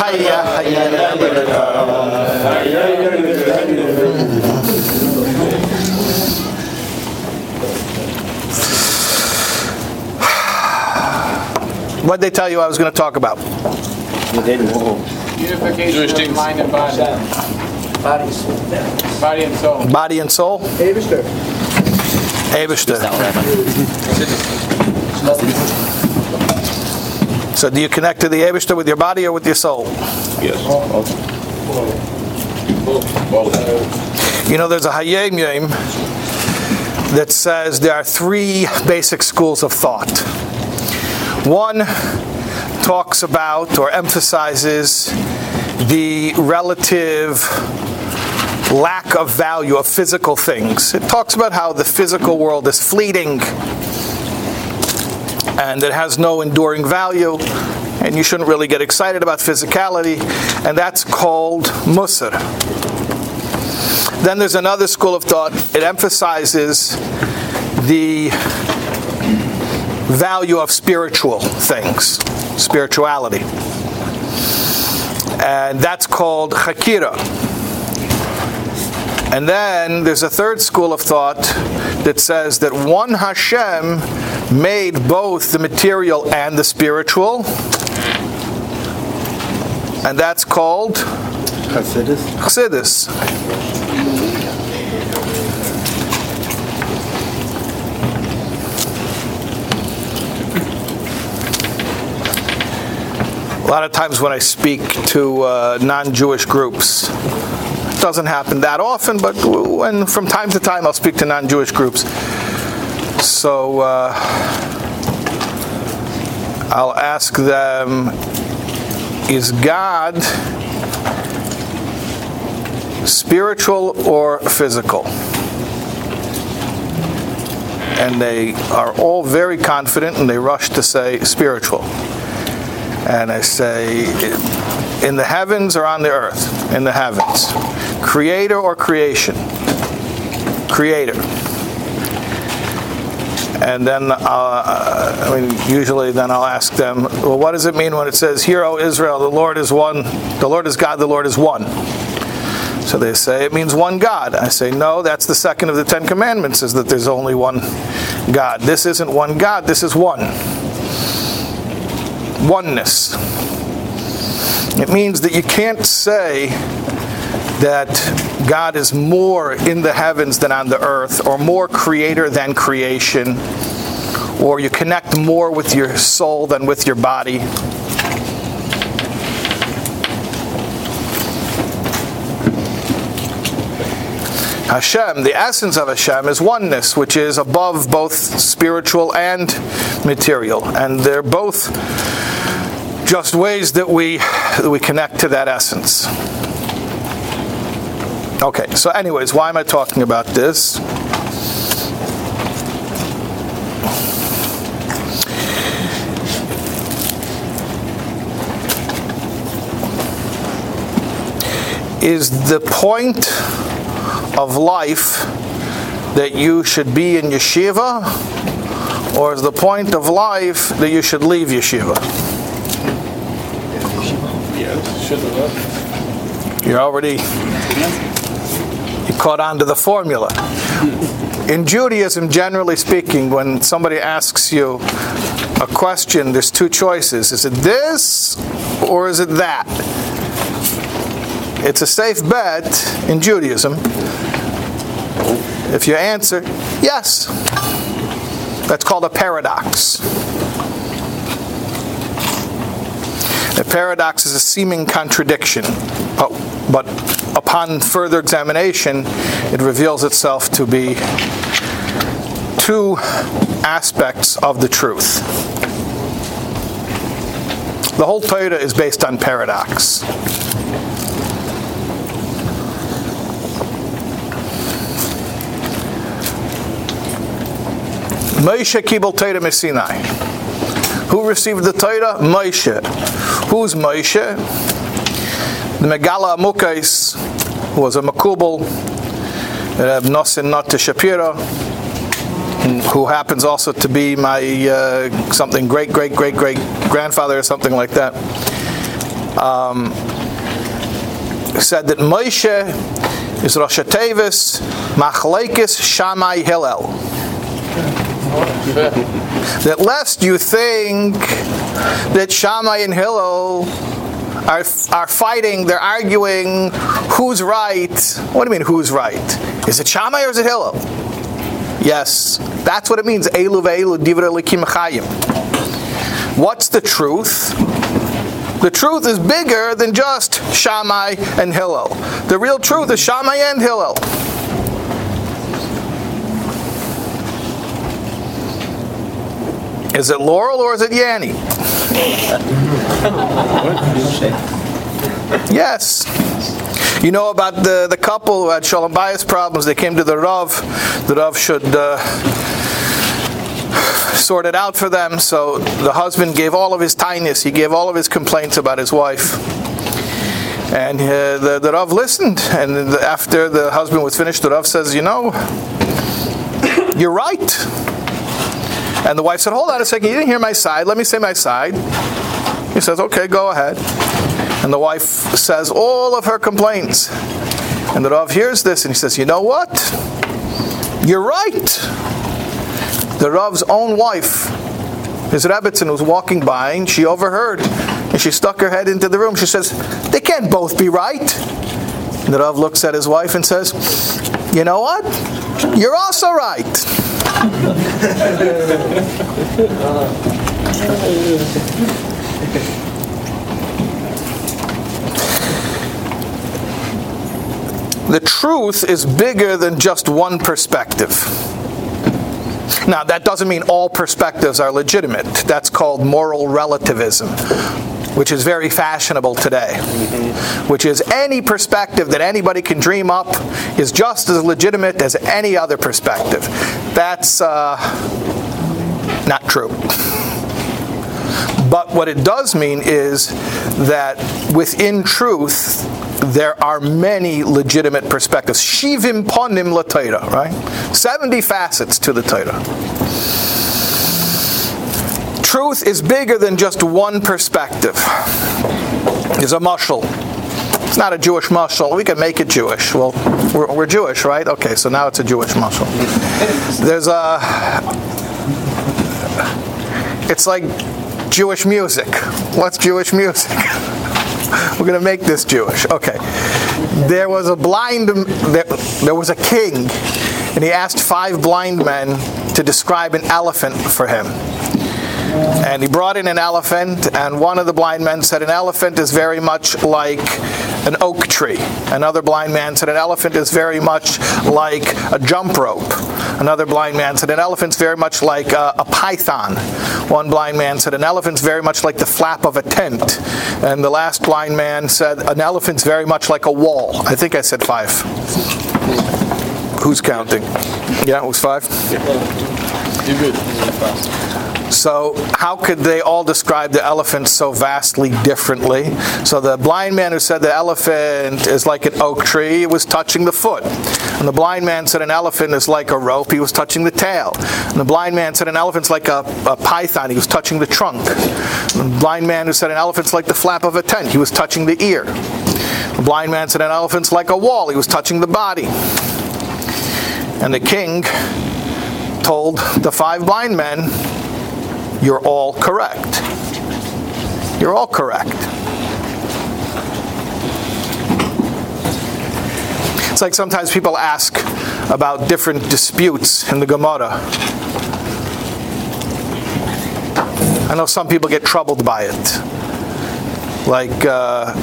Hayya, What'd they tell you I was going to talk about? Unification of mind and body. Body and soul. Body and soul? Eberster. Eberster. So do you connect to the Eberster with your body or with your soul? Yes. You know, there's a Hayom Yom that says there are three basic schools of thought. One talks about or emphasizes the relative lack of value of physical things. It talks about how the physical world is fleeting and it has no enduring value, and you shouldn't really get excited about physicality, and that's called Musar. Then there's another school of thought, it emphasizes the value of spiritual things, spirituality. And that's called Hakira. And then there's a third school of thought that says that one Hashem made both the material and the spiritual. And that's called. Chassidus. A lot of times when I speak to uh, non-Jewish groups, it doesn't happen that often, but when from time to time I'll speak to non-Jewish groups. So uh, I'll ask them, is God spiritual or physical? And they are all very confident and they rush to say spiritual. And I say, in the heavens or on the earth? In the heavens. Creator or creation? Creator. And then, uh, I mean, usually then I'll ask them, well, what does it mean when it says, Hear, O Israel, the Lord is one, the Lord is God, the Lord is one? So they say it means one God. I say, no, that's the second of the Ten Commandments, is that there's only one God. This isn't one God, this is one. Oneness. It means that you can't say that God is more in the heavens than on the earth, or more creator than creation, or you connect more with your soul than with your body. Hashem, the essence of Hashem is oneness, which is above both spiritual and material. And they're both just ways that we that we connect to that essence. Mm-hmm. Okay, so anyways, why am I talking about this? Is the point of life that you should be in yeshiva, or is the point of life that you should leave yeshiva? Yes, should have. You're already caught on to the formula. In Judaism, generally speaking, when somebody asks you a question, there's two choices. Is it this or is it that? It's a safe bet in Judaism if you answer yes. That's called a paradox. A paradox is a seeming contradiction, but, upon further examination, it reveals itself to be two aspects of the truth. The whole Torah is based on paradox. Moshe Kibel Torah Sinai. Who received the Torah? Moshe. Who's Moshe? The Megala Amukais, was a Makubal, Reb Nosin Shapiro, who happens also to be my uh, something great great great great grandfather or something like that. um, said that Moshe is Rosh Tevis Machlekes Shammai Hillel. That lest you think that Shammai and Hillel are, are fighting, they're arguing who's right. What do you mean, who's right? Is it Shammai or is it Hillel? Yes, that's what it means. Elu ve'elu chayim. What's the truth? The truth is bigger than just Shammai and Hillel. The real truth is Shammai and Hillel. Is it Laurel or is it Yanny? Yes. You know about the, the couple who had shalom bayis problems. They came to the Rav. The Rav should uh, sort it out for them. So the husband gave all of his tiness. He gave all of his complaints about his wife. And uh, the, the Rav listened. And the, after the husband was finished, the Rav says, You know, you're right. And the wife said, Hold on a second, you didn't hear my side. Let me say my side. He says, Okay, go ahead. And the wife says all of her complaints. And the Rav hears this and he says, You know what? You're right. The Rav's own wife, his Rebbitzin, was walking by and she overheard. And she stuck her head into the room. She says, They can't both be right. And the Rav looks at his wife and says, You know what? You're also right. The truth is bigger than just one perspective. Now, that doesn't mean all perspectives are legitimate. That's called moral relativism, which is very fashionable today. Which is any perspective that anybody can dream up is just as legitimate as any other perspective. That's uh, not true. But what it does mean is that within truth, there are many legitimate perspectives. Shivim ponim la right? 70 facets to the Torah. Truth is bigger than just one perspective. Is a mushal. It's not a Jewish mushal. We can make it Jewish. Well, we're, we're Jewish, right? Okay, so now it's a Jewish mushal. There's a. It's like Jewish music. What's Jewish music? We're going to make this Jewish. Okay. There was a blind, there, there was a king, and he asked five blind men to describe an elephant for him. And he brought in an elephant, and one of the blind men said, An elephant is very much like an oak tree. Another blind man said, An elephant is very much like a jump rope. Another blind man said, An elephant's very much like a, a python. One blind man said, An elephant's very much like the flap of a tent. And the last blind man said, An elephant's very much like a wall. I think I said five. Who's counting? Yeah, it was five? You good. So, how could they all describe the elephant so vastly differently? So, the blind man who said the elephant is like an oak tree was touching the foot. And the blind man said an elephant is like a rope, he was touching the tail. And the blind man said an elephant's like a, a python, he was touching the trunk. And the blind man who said an elephant's like the flap of a tent, he was touching the ear. The blind man said an elephant's like a wall, he was touching the body. And the king told the five blind men, you're all correct. You're all correct. It's like sometimes people ask about different disputes in the Gemara. I know some people get troubled by it. Like, uh,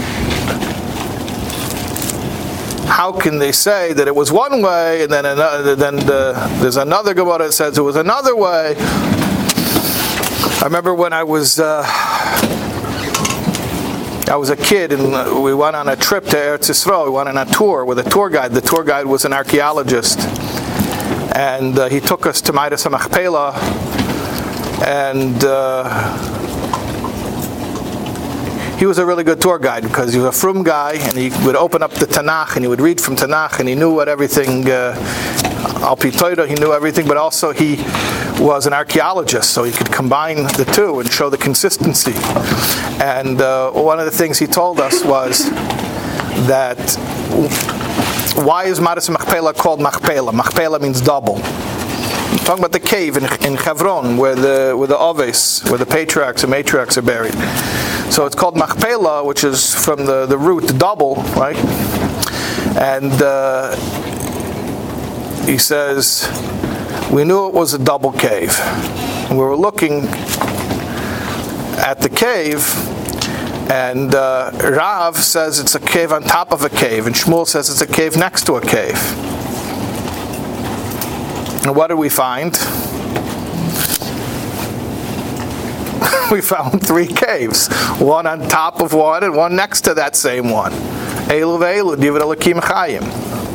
how can they say that it was one way and then another, then the, there's another Gemara that says it was another way? I remember when I was uh, I was a kid and we went on a trip to Eretz Yisrael. We went on a tour with a tour guide. The tour guide was an archaeologist, and uh, he took us to Mearas Machpelah, and uh, he was a really good tour guide because he was a frum guy and he would open up the Tanakh and he would read from Tanakh and he knew what everything, uh, Al Torah, he knew everything, but also he was an archaeologist, so he could combine the two and show the consistency. And uh, one of the things he told us was that why is Maris Machpelah called Machpelah? Machpelah means double. I'm talking about the cave in, in Hebron where the where the Oves, where the patriarchs and matriarchs are buried. So it's called Machpelah, which is from the, the root double, right? And uh, he says, we knew it was a double cave. We were looking at the cave, and uh, Rav says it's a cave on top of a cave, and Shmuel says it's a cave next to a cave. And what did we find? we found three caves, one on top of one and one next to that same one. Elu ve'elu, Elokim chayim.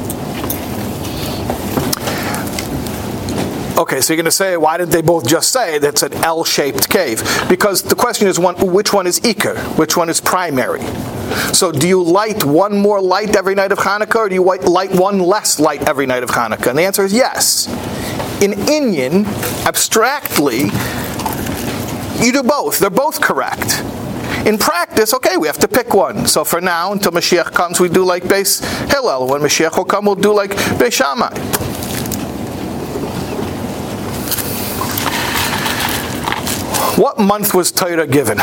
Okay, so you're going to say, why didn't they both just say that's an L-shaped cave? Because the question is, one, which one is Iker? Which one is primary? So do you light one more light every night of Hanukkah, or do you light one less light every night of Hanukkah? And the answer is yes. In Inyan, abstractly, you do both. They're both correct. In practice, okay, we have to pick one. So for now, until Mashiach comes, we do like Beis Hillel. When Mashiach will come, we'll do like Beis Shammai. What month was Torah given?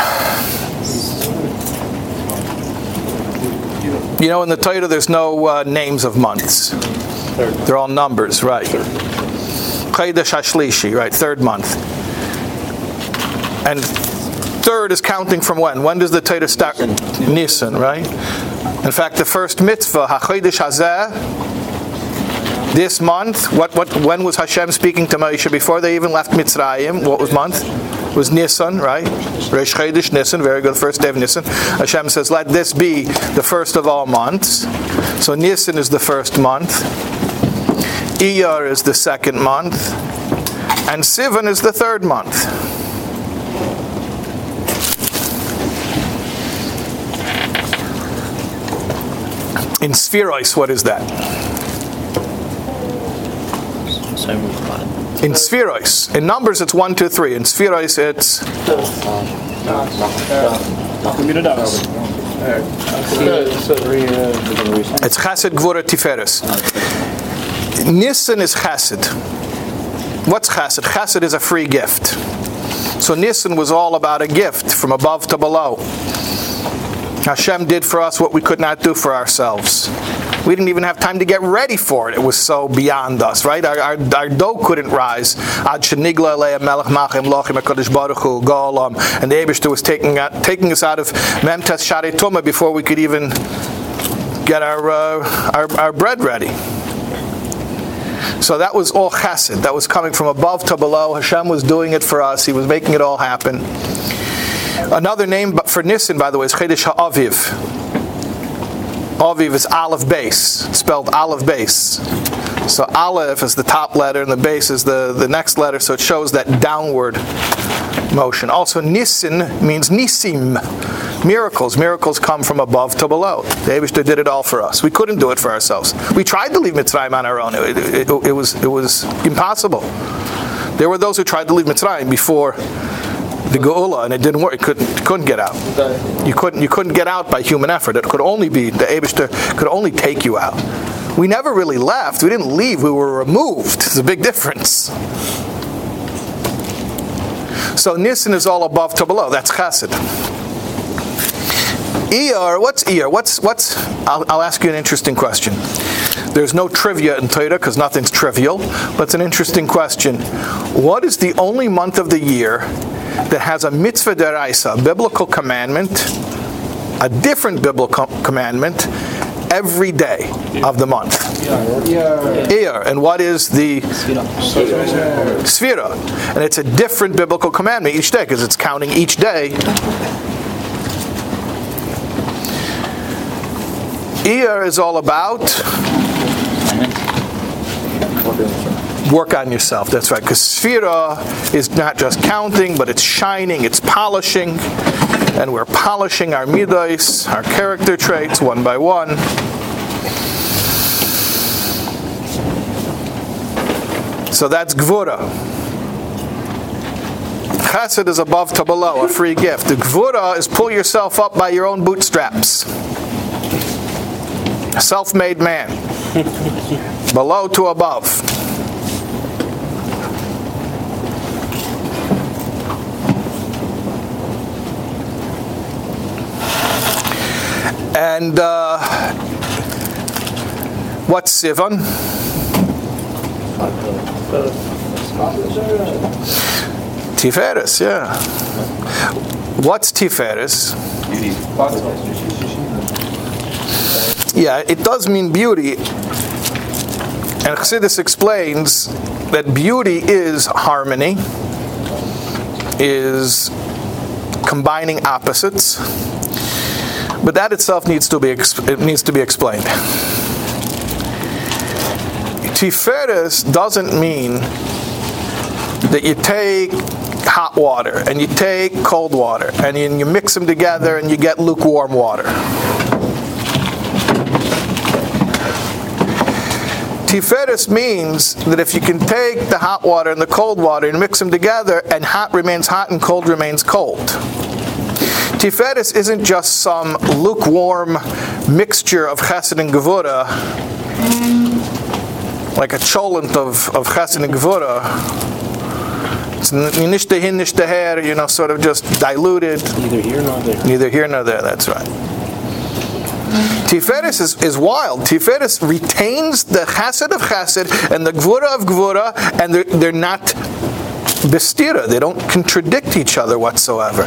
You know, in the Torah, there's no uh, names of months. They're all numbers, right? Chodesh Hashlishi, right? Third month. And third is counting from when? When does the Torah start? Nisan, right? In fact, the first mitzvah, HaChodesh Hazeh, this month, what, what, when was Hashem speaking to Moshe before they even left Mitzrayim? What was month? Was Nisan, right? Rosh Chodesh Nisan, very good, first day of Nisan. Hashem says, let this be the first of all months. So Nisan is the first month. Iyar is the second month. And Sivan is the third month. In Spherois, what is that? In Spherois. In numbers, it's 1, 2, 3. In Spherois, it's. It's Chesed, Gvura, Tiferes. Nisan is Chesed. What's Chesed? Chesed is a free gift. So Nisan was all about a gift from above to below. Hashem did for us what we could not do for ourselves. We didn't even have time to get ready for it. It was so beyond us, right? Our, our, our dough couldn't rise. And the Abishter was taking, taking us out of Mem-Tes Shaarei Tumah before we could even get our, uh, our, our bread ready. So that was all chesed. That was coming from above to below. Hashem was doing it for us. He was making it all happen. Another name for Nisan, by the way, is Chodesh HaAviv. Aviv is Aleph Beis, spelled Aleph Beis. So Aleph is the top letter and the Beis is the, the next letter, so it shows that downward motion. Also, Nisan means Nisim, miracles. Miracles come from above to below. Abishter did it all for us. We couldn't do it for ourselves. We tried to leave Mitzrayim on our own. It, it, it, it was, it was impossible. There were those who tried to leave Mitzrayim before the Geula, and it didn't work. It couldn't, couldn't get out. You couldn't, you couldn't get out by human effort. It could only be, the Abishter could only take you out. We never really left. We didn't leave. We were removed. It's a big difference. So Nisan is all above to below. That's Chesed. Iyar, what's Iyar? What's, what's, I'll, I'll ask you an interesting question. There's no trivia in Torah because nothing's trivial, but it's an interesting question. What is the only month of the year that has a mitzvah deraisa, a biblical commandment, a different biblical commandment every day of the month. Iyar. And what is the Sfira? And it's a different biblical commandment each day because it's counting each day. Iyar is all about work on yourself. That's right. Because Sphira is not just counting, but it's shining, it's polishing. And we're polishing our midas, our character traits, one by one. So that's Gvura. Chesed is above to below, a free gift. The Gvura is pull yourself up by your own bootstraps. Self-made man. Below to above. And uh, what's Sivan? Tiferes, yeah. What's Tiferes? Yeah, it does mean beauty. And Chassidus explains that beauty is harmony, is combining opposites, but that itself needs to be it needs to be explained. Tiferes doesn't mean that you take hot water and you take cold water and you, you mix them together and you get lukewarm water. Tiferes means that if you can take the hot water and the cold water and mix them together, and hot remains hot and cold remains cold. Tiferes isn't just some lukewarm mixture of chesed and gevura, like a cholent of, of chesed and gevura. It's nishta hin, nishta her, you know, sort of just diluted. Neither here nor there. Neither here nor there, that's right. Tiferes is, is wild. Tiferes retains the chesed of chesed and the gvura of gvura, and they're, they're not bestira. They don't contradict each other whatsoever.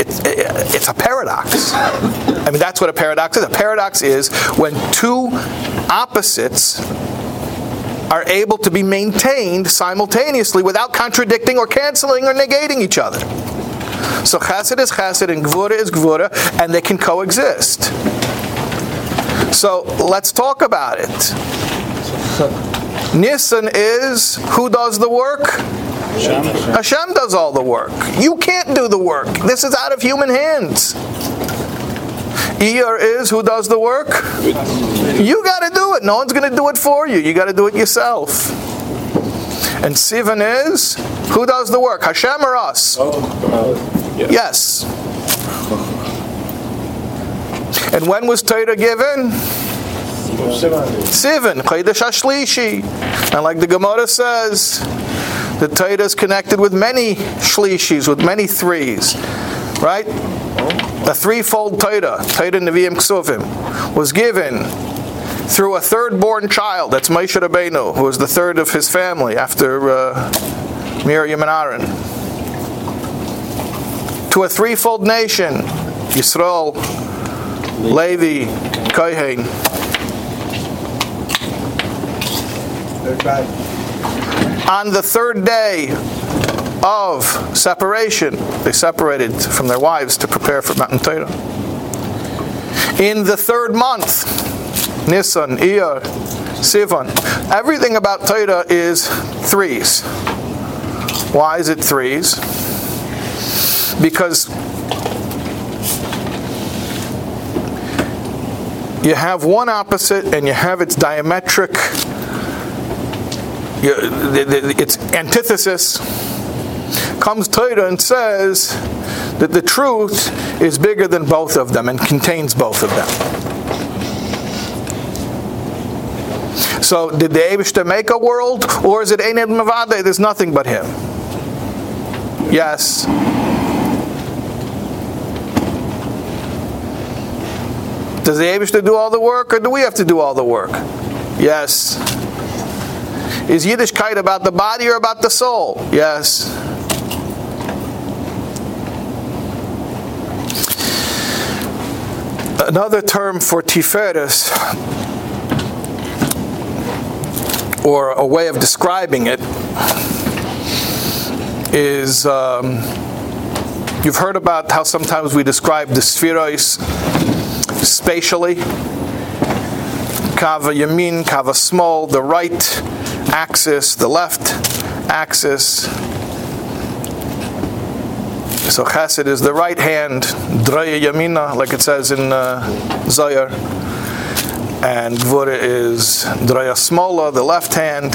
It's, it's a paradox. I mean, that's what a paradox is. A paradox is when two opposites are able to be maintained simultaneously without contradicting or canceling or negating each other. So chesed is chesed and gvura is gvura, and they can coexist. So let's talk about it. Nisan is who does the work? Hashem does all the work. You can't do the work. This is out of human hands. Iyar is who does the work? You got to do it. No one's going to do it for you. You got to do it yourself. And Sivan is who does the work? Hashem or us? Oh, yes. And when was Torah given? Seven. Chodesh Hashlishi. And like the Gemara says, the Torah is connected with many shlishis, with many threes. Right? The threefold Torah, Torah Nevi'im Ksuvim, was given through a third-born child. That's Moshe Rabbeinu, who was the third of his family after uh, Miriam and Aaron. To a threefold nation, Yisrael, Levi, Kohen. On the third day of separation, they separated from their wives to prepare for Matan Torah. In the third month, Nisan, Iyar, Sivan, everything about Torah is threes. Why is it threes? Because you have one opposite and you have its diametric, its antithesis. Comes Torah and says that the truth is bigger than both of them and contains both of them. So, did the Abishta make a world, or is it Eined Mavade? There's nothing but Him. Yes. Does the Abishta do all the work, or do we have to do all the work? Yes. Is Yiddishkeit about the body or about the soul? Yes. Another term for Tiferes, or a way of describing it, is um, you've heard about how sometimes we describe the spheroids spatially. Kava yamin, kava small, the right axis, the left axis. So chesed is the right hand, draya yamina, like it says in uh, Zohar. And gvura is draya smola, the left hand.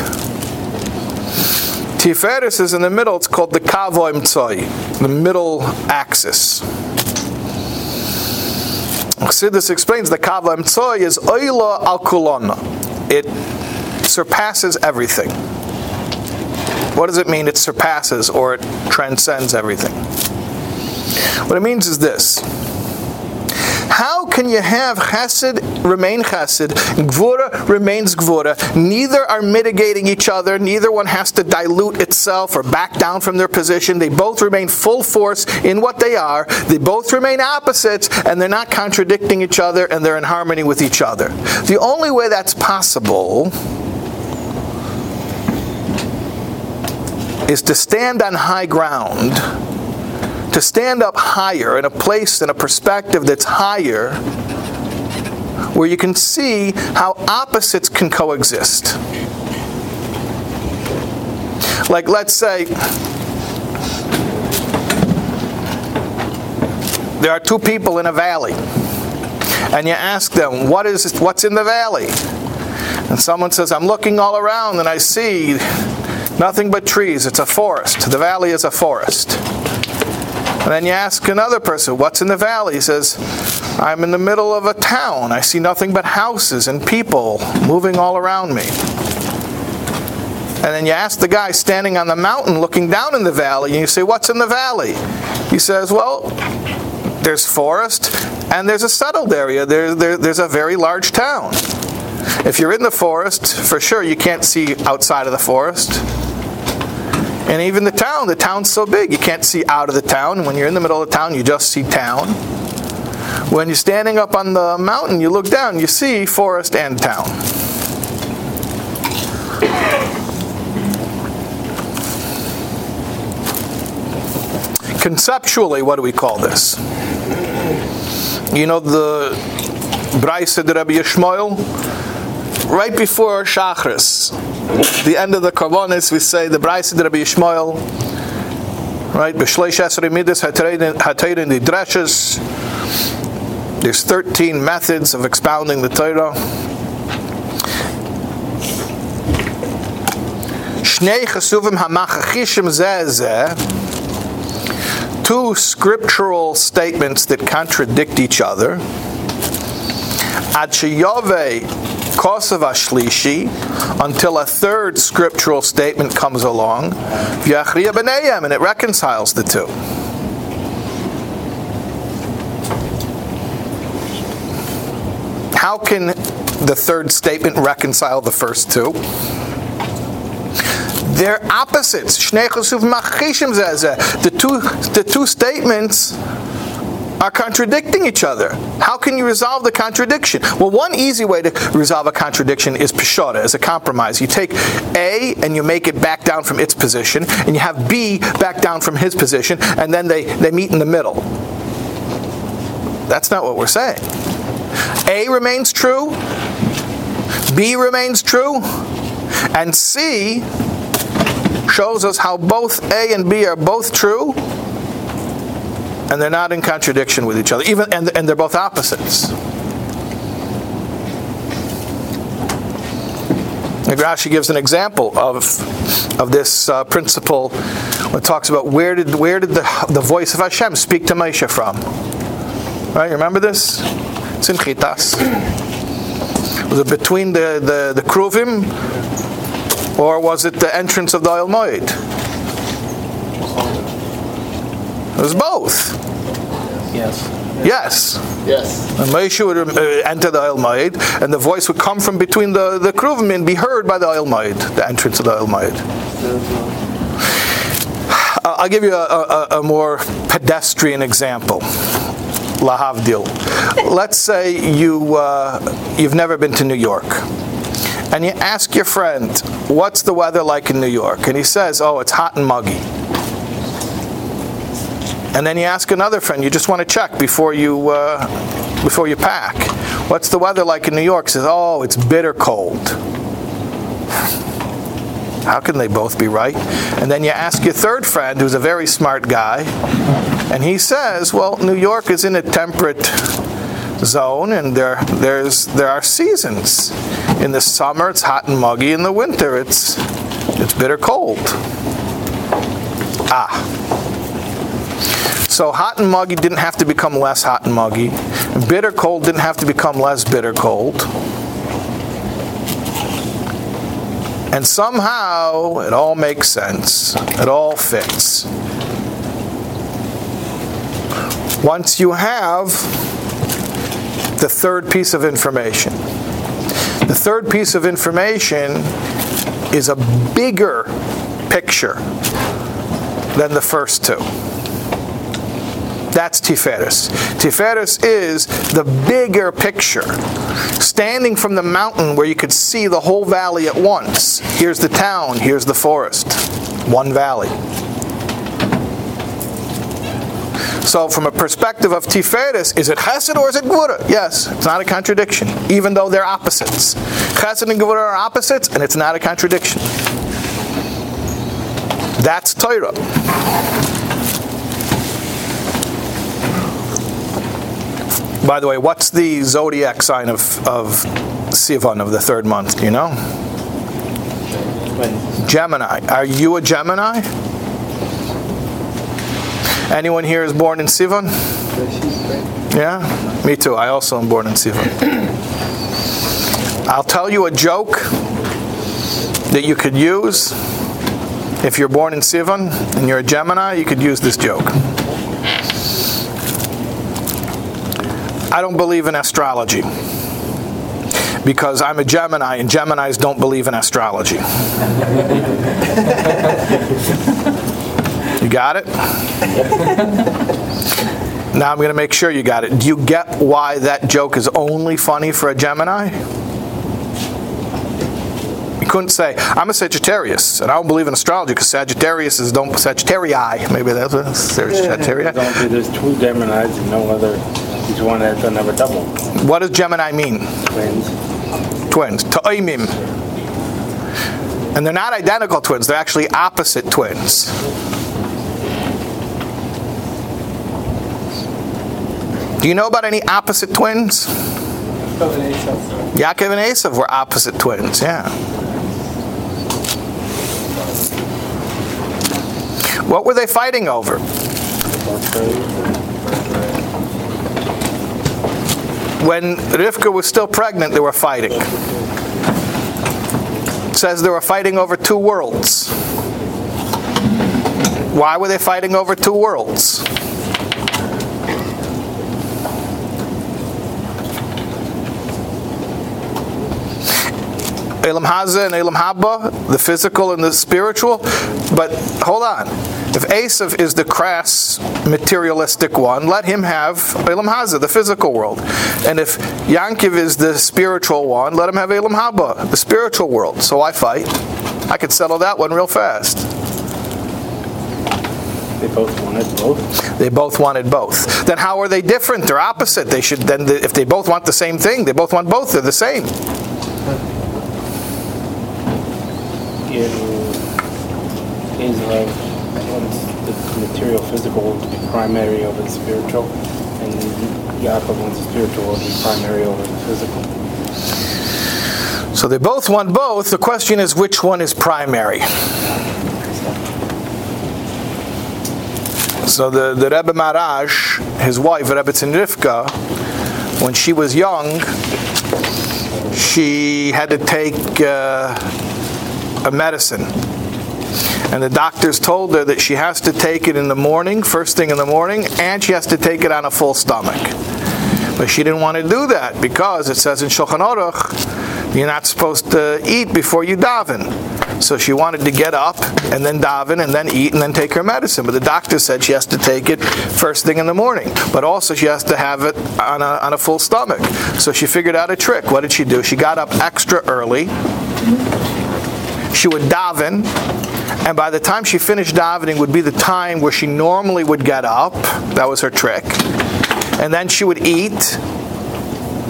Tiferes is in the middle. It's called the Kavoim Tzoi, the middle axis. Chassidus explains the Kavoim Tzoi is Oila al Kulona. It surpasses everything. What does it mean? It surpasses or it transcends everything. What it means is this. How can you have chesed remain chesed, gvura remains gvura? Neither are mitigating each other. Neither one has to dilute itself or back down from their position. They both remain full force in what they are. They both remain opposites, and they're not contradicting each other, and they're in harmony with each other. The only way that's possible is to stand on high ground to stand up higher in a place in a perspective that's higher where you can see how opposites can coexist. Like, let's say there are two people in a valley, and you ask them, what is, What's in the valley? And someone says, I'm looking all around and I see nothing but trees. It's a forest. The valley is a forest. And then you ask another person, What's in the valley? He says, I'm in the middle of a town. I see nothing but houses and people moving all around me. And then you ask the guy standing on the mountain looking down in the valley, and you say, What's in the valley? He says, Well, there's forest and there's a settled area. There, there, there's a very large town. If you're in the forest, for sure you can't see outside of the forest. And even the town, the town's so big, you can't see out of the town. When you're in the middle of the town, you just see town. When you're standing up on the mountain, you look down, you see forest and town. Conceptually, what do we call this? You know the Braisa de Rabbi Yishmael? Right before Shachris, the end of the Karbonis, we say the Braisa de Rabbi Yishmael, right? B'shleish esrei midas hatayrin the dreshes. There's 13 methods of expounding the Torah. Shnei chesuvim hamachachishim zeh Two scriptural statements that contradict each other. Ad Kosovo Shlishi until a third scriptural statement comes along, and it reconciles the two. How can the third statement reconcile the first two? They're opposites. The two, the two statements are contradicting each other. How can you resolve the contradiction? Well, one easy way to resolve a contradiction is peshara, as a compromise. You take A and you make it back down from its position, and you have B back down from his position, and then they, they meet in the middle. That's not what we're saying. A remains true, B remains true, and C shows us how both A and B are both true and they're not in contradiction with each other, even and, and they're both opposites. Rashi gives an example of, of this uh, principle when it talks about where did, where did the, the voice of Hashem speak to Moshe from? Right, you remember this? It's in Chitas. Was it between the, the, the Kruvim or was it the entrance of the Ohel Moed? It was both. Yes. Yes. Yes. And Moshe would uh, enter the Ohel Moed, and the voice would come from between the, the Kruvim and be heard by the Ohel Moed, the entrance of the Ohel Moed. Uh, I'll give you a, a, a more pedestrian example. Lahavdil. Let's say you, uh, you've never been to New York and you ask your friend, What's the weather like in New York? And he says, Oh, it's hot and muggy. And then you ask another friend, you just want to check before you, uh, before you pack. What's the weather like in New York? Says, oh, it's bitter cold. How can they both be right? And then you ask your third friend, who's a very smart guy, and he says, well, New York is in a temperate zone, and there, there's, there are seasons. In the summer, it's hot and muggy. In the winter, it's, it's bitter cold. Ah. So hot and muggy didn't have to become less hot and muggy. Bitter cold didn't have to become less bitter cold. And somehow it all makes sense. It all fits. Once you have the third piece of information, the third piece of information is a bigger picture than the first two. That's Tiferes. Tiferes is the bigger picture. Standing from the mountain where you could see the whole valley at once. Here's the town, here's the forest. One valley. So, from a perspective of Tiferes, is it Chesed or is it Gvura? Yes, it's not a contradiction, even though they're opposites. Chesed and Gvura are opposites, and it's not a contradiction. That's Torah. By the way, what's the zodiac sign of, of Sivan of the third month? Do you know? Gemini. Are you a Gemini? Anyone here is born in Sivan? Yeah? Me too. I also am born in Sivan. I'll tell you a joke that you could use. If you're born in Sivan and you're a Gemini, you could use this joke. I don't believe in astrology because I'm a Gemini and Geminis don't believe in astrology. you got it? now I'm going to make sure you got it. Do you get why that joke is only funny for a Gemini? You couldn't say, I'm a Sagittarius, and I don't believe in astrology because Sagittarius is don't Sagittarii. Maybe that's what Sagittarii. There's two Geminis and no other. One has another double. What does Gemini mean? Twins. Twins. Ta'imim. And they're not identical twins, they're actually opposite twins. Do you know about any opposite twins? Yaakov and Esav were opposite twins, yeah. What were they fighting over? When Rivka was still pregnant, they were fighting. It says they were fighting over two worlds. Why were they fighting over two worlds? Elam Haza and Elam Haba, the physical and the spiritual. But hold on. If Esav is the crass, materialistic one, let him have Elam Haza, the physical world. And if Yankiv is the spiritual one, let him have Elam Haba, the spiritual world. So I fight. I could settle that one real fast. They both wanted both. They both wanted both. Then how are they different? They're opposite. They should then, if they both want the same thing, they both want both. They're the same. In Israel, wants the material physical to be primary over the spiritual, and the spiritual to be primary over the physical. So they both want both. The question is which one is primary? So the, the Rebbe Maharash, his wife, Rebbe Rivka, when she was young, she had to take uh, a medicine. And the doctors told her that she has to take it in the morning, first thing in the morning, and she has to take it on a full stomach. But she didn't want to do that because it says in Shulchan Aruch, you're not supposed to eat before you daven. So she wanted to get up and then daven and then eat and then take her medicine. But the doctor said she has to take it first thing in the morning. But also she has to have it on a, on a full stomach. So she figured out a trick. What did she do? She got up extra early. She would daven. And by the time she finished davening would be the time where she normally would get up. That was her trick. And then she would eat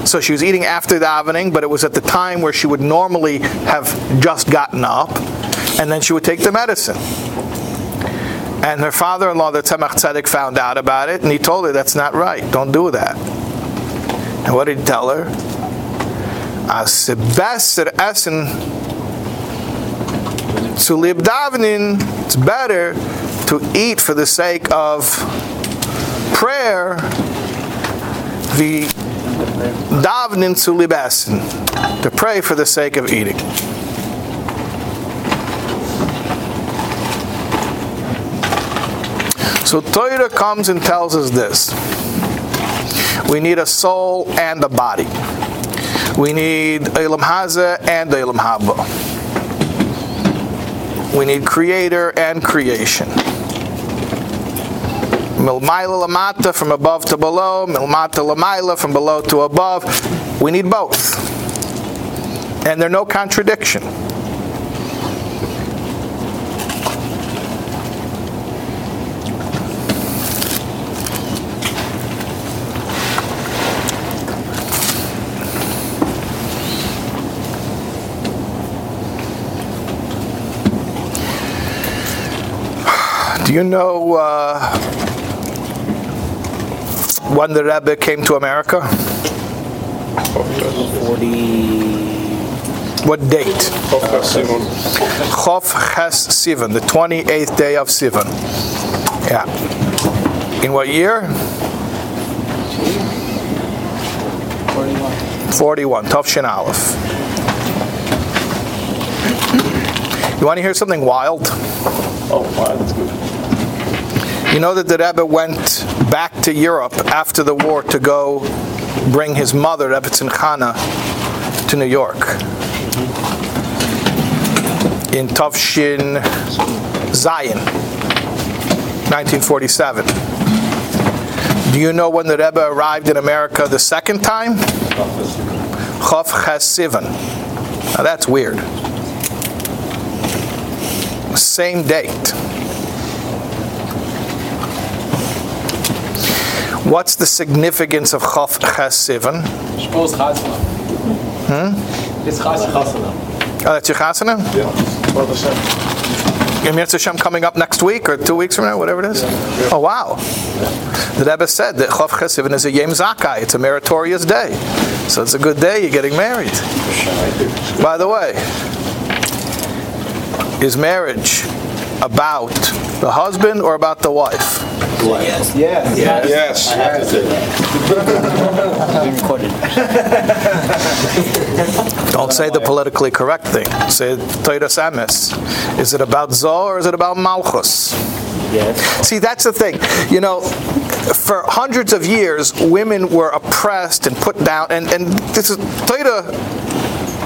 so she was eating after davening, but it was at the time where she would normally have just gotten up, and then she would take the medicine. And her father-in-law, the Tzemach Tzedek, found out about it, and he told her that's not right. Don't do that. And what did he tell her? To lib davening, it's better to eat for the sake of prayer, the davening to lib essen, to pray for the sake of eating. So Torah comes and tells us this. We need a soul and a body. We need Elam Haza and Elam Haba. We need creator and creation. Milmaila lamata from above to below, milmata lamaila from below to above. We need both. And they're no contradiction. Do you know uh, when the Rebbe came to America? 40. What date? Chof Simon. Chof Ches Sivan, the 28th day of Sivan. Yeah. In what year? 41. Tov Shin Aleph. You want to hear something wild? Oh, wow, that's good. You know that the Rebbe went back to Europe after the war to go bring his mother, Rebbetzin Chana, to New York. In Tufshin Zion, 1947. Do you know when the Rebbe arrived in America the second time? Chof Ches Sivan. Now that's weird. Same date. What's the significance of Chof Ches Sivan? Shmuel's chasana. Hmm? It's chasana. Oh, that's your chasana? Yeah. Well, the same. Yom Hashem coming up next week or two weeks from now, whatever it is? Oh, wow. The Rebbe said that Chof Chassivan is a Yom Zakai. It's a meritorious day. So it's a good day you're getting married. By the way, is marriage about the husband or about the wife? Yes. Yes. Yes. Don't say the politically correct thing. Say Torah Samis. Is it about Zoh or is it about Malchus? Yes. See, that's the thing. You know, for hundreds of years, women were oppressed and put down, and, and this is Torah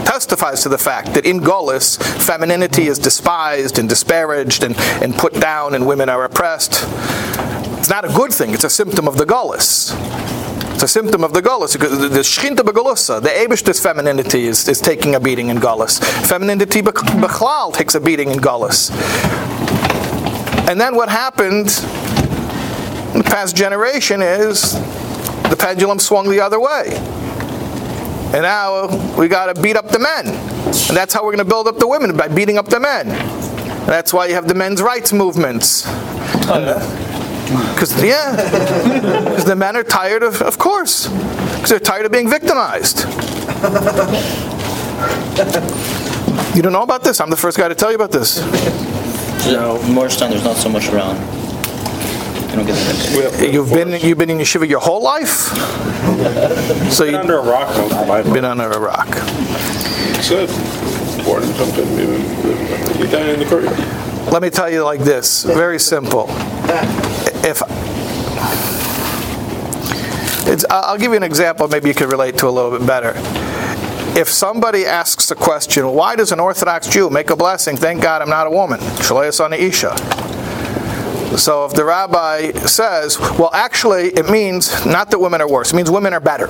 testifies to the fact that in Golis, femininity is despised and disparaged and, and put down, and women are oppressed. It's not a good thing. It's a symptom of the Golis. It's a symptom of the Golis. The Shchinta Begolusa, the Abishtis femininity is, is taking a beating in Golis. Femininity Bech- Bechlal takes a beating in Golis. And then what happened in the past generation is the pendulum swung the other way. And now we got to beat up the men. And that's how we're going to build up the women, by beating up the men. That's why you have the men's rights movements. Oh, Because, yeah, because the men are tired of, of course, because they're tired of being victimized. You don't know about this? I'm the first guy to tell you about this. No. Morristown, there's not so much around. You don't get that. We have- You've been you've been in yeshiva your whole life, so you've been under a rock most of my life. been under a rock. Good. Born in something. You died in the courtyard. Let me tell you like this, very simple. If it's, I'll give you an example, maybe you could relate to a little bit better. If somebody asks the question, why does an Orthodox Jew make a blessing? Thank God I'm not a woman. Shelo Asani Isha. So if the rabbi says, well, actually, it means not that women are worse, it means women are better.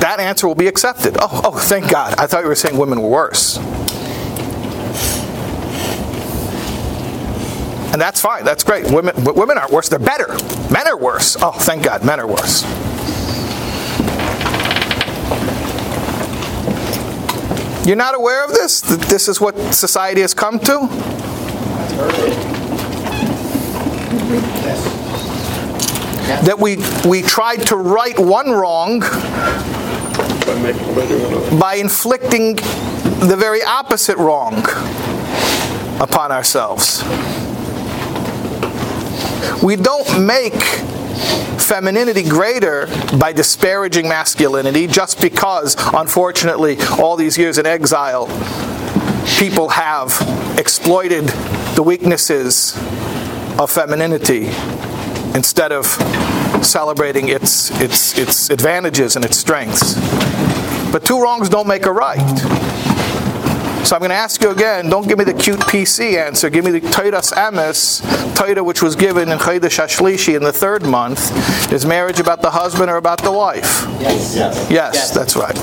That answer will be accepted. Oh, oh, thank God. I thought you were saying women were worse. And that's fine. That's great. Women, women aren't worse. They're better. Men are worse. Oh, thank God. Men are worse. You're not aware of this? That this is what society has come to? That we, we tried to right one wrong by inflicting the very opposite wrong upon ourselves. We don't make femininity greater by disparaging masculinity just because, unfortunately, all these years in exile, people have exploited the weaknesses of femininity instead of celebrating its, its, its advantages and its strengths. But two wrongs don't make a right. So I'm going to ask you again, don't give me the cute PC answer. Give me the Toidas Amis, Toida which was given in Chodesh Hashlishi in the third month. Is marriage about the husband or about the wife? Yes. Yes. Yes, that's right.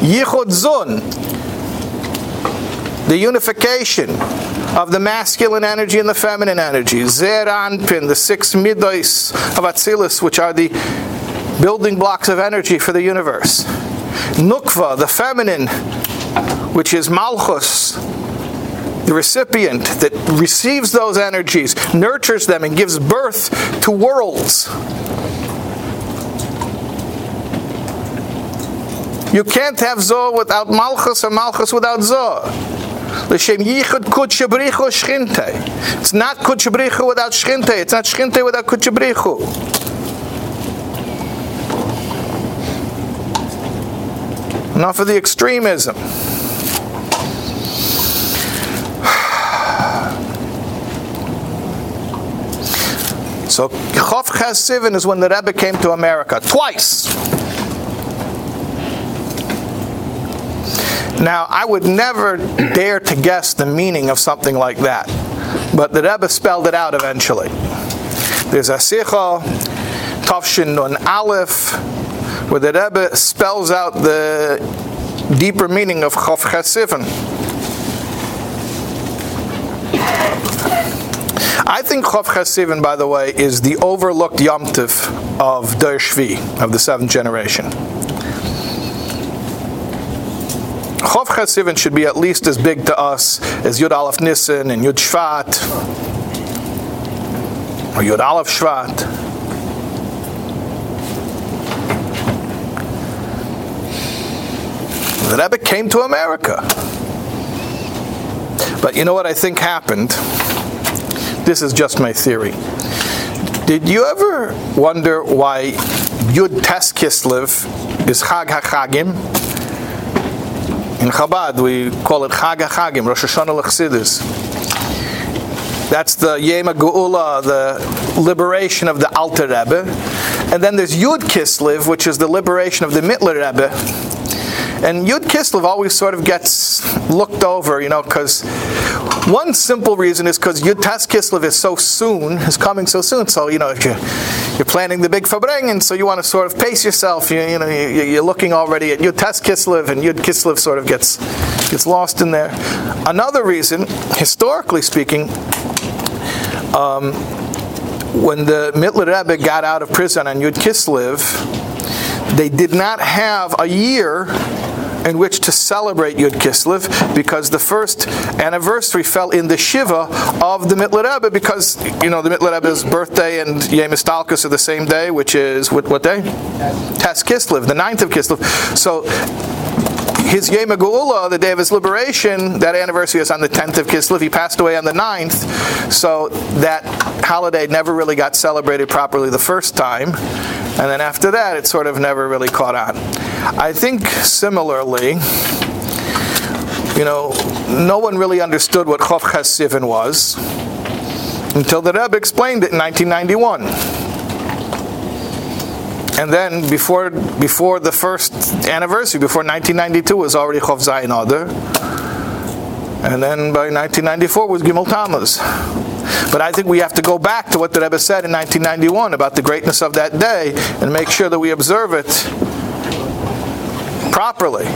Yichud Zun, the unification of the masculine energy and the feminine energy. Zeir Anpin, the six midos of Atzilus, which are the building blocks of energy for the universe. Nukva, the feminine, which is Malchus, the recipient that receives those energies, nurtures them, and gives birth to worlds. You can't have Zoh without Malchus or Malchus without Zoh. L'shem yichud. It's not Kudsha Brich Hu without shchinte. It's not shchinte without Kudsha Brich Hu. Enough of the extremism. So Chof Chesivin is when the Rebbe came to America twice. Now, I would never dare to guess the meaning of something like that, but the Rebbe spelled it out eventually. There's a Sicha, Tavshin Nun Aleph, where the Rebbe spells out the deeper meaning of Chav Chesivin. I think Chav Chesivin, by the way, is the overlooked Yom of Der Shvi, of the seventh generation. Chav Chesivin should be at least as big to us as Yud Aleph Nissen and Yud Shvat, or Yud Aleph Shvat. The Rebbe came to America. But you know what I think happened? This is just my theory. Did you ever wonder why Yud Tes Kislev is Chag HaChagim? In Chabad, we call it Chag HaChagim, Rosh Hashanah L'Chsidis. That's the Yema Geula, the liberation of the Alter Rebbe. And then there's Yud Kislev, which is the liberation of the Mittler Rebbe. And Yud Kislev always sort of gets looked over, you know, because one simple reason is because Yud Tes Kislev is so soon, is coming so soon. So, you know, if you're, you're planning the big Farbrengen, so you want to sort of pace yourself. You, you know, you, are looking already at Yud Tes Kislev, and Yud Kislev sort of gets, gets lost in there. Another reason, historically speaking, um, when the Mittler Rebbe got out of prison on Yud Kislev, they did not have a year in which to celebrate Yud Kislev because the first anniversary fell in the Shiva of the Mittler Rebbe because, you know, the Mittler Rebbe's birthday and Yom Histalkus are the same day, which is, what, what day? Tes Kislev, the ninth of Kislev. So his Yom the day of his liberation, that anniversary is on the 10th of Kislev. He passed away on the 9th, so that holiday never really got celebrated properly the first time. And then after that, it sort of never really caught on. I think similarly, you know, no one really understood what Chof Chesivin was until the Rebbe explained it in 1991. And then before before the first anniversary, before 1992, was already Chof Zayin Adar. And then by 1994 was Gimel Tammuz. But I think we have to go back to what the Rebbe said in 1991 about the greatness of that day and make sure that we observe it properly.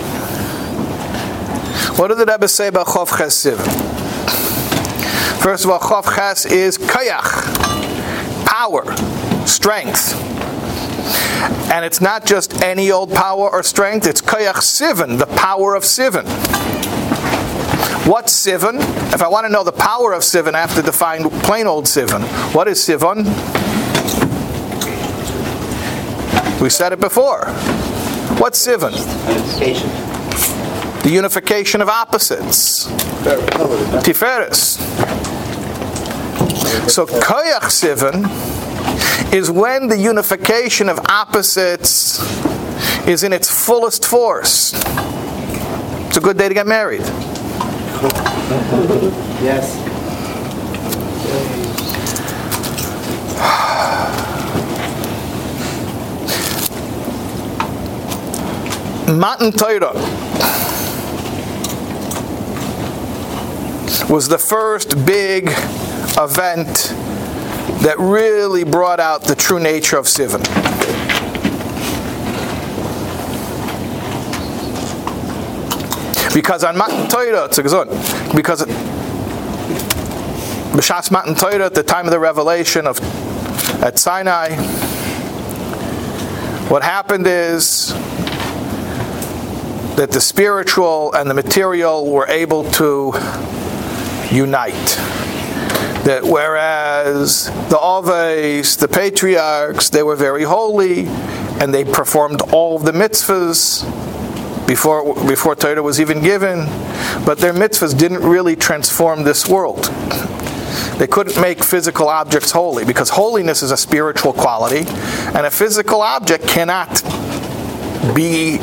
What did the Rebbe say about Chof Chesiv? First of all, Chof Ches is kayach, power, strength. And it's not just any old power or strength, it's kayach sivin, the power of sivin. What's Sivan? If I want to know the power of Sivan, I have to define plain old Sivan. What is Sivan? We said it before. What's Sivan? Unification. The unification of opposites, Tiferes. So Koyach Sivan is when the unification of opposites is in its fullest force. It's a good day to get married. Yes. Matan Torah was the first big event that really brought out the true nature of Sivan. Because on Matan Torah, it's a good because B'Shas Matan Torah, at the time of the revelation of at Sinai, what happened is that the spiritual and the material were able to unite. That whereas the Aves, the patriarchs, they were very holy and they performed all the mitzvahs before, before Torah was even given, but their mitzvahs didn't really transform this world. They couldn't make physical objects holy because holiness is a spiritual quality, and a physical object cannot be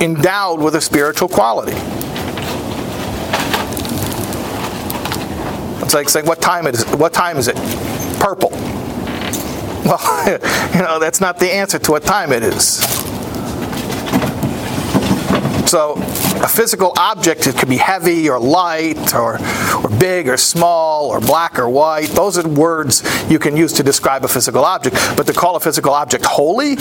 endowed with a spiritual quality. It's like saying, "What time it is? What time is it? Purple." Well, you know that's not the answer to what time it is. So, a physical object it could be heavy or light or, or big or small or black or white. Those are words you can use to describe a physical object. But to call a physical object holy,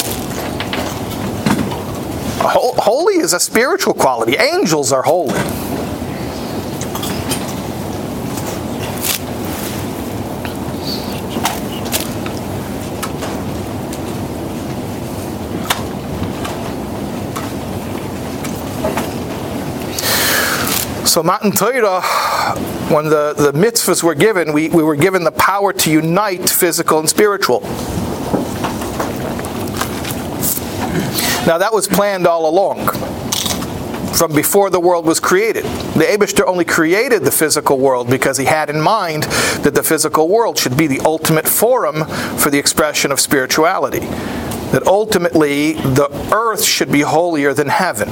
holy is a spiritual quality. Angels are holy. So Matan Torah, when the, the mitzvahs were given, we, we were given the power to unite physical and spiritual. Now that was planned all along, from before the world was created. The Abishter only created the physical world because he had in mind that the physical world should be the ultimate forum for the expression of spirituality. That ultimately the earth should be holier than heaven.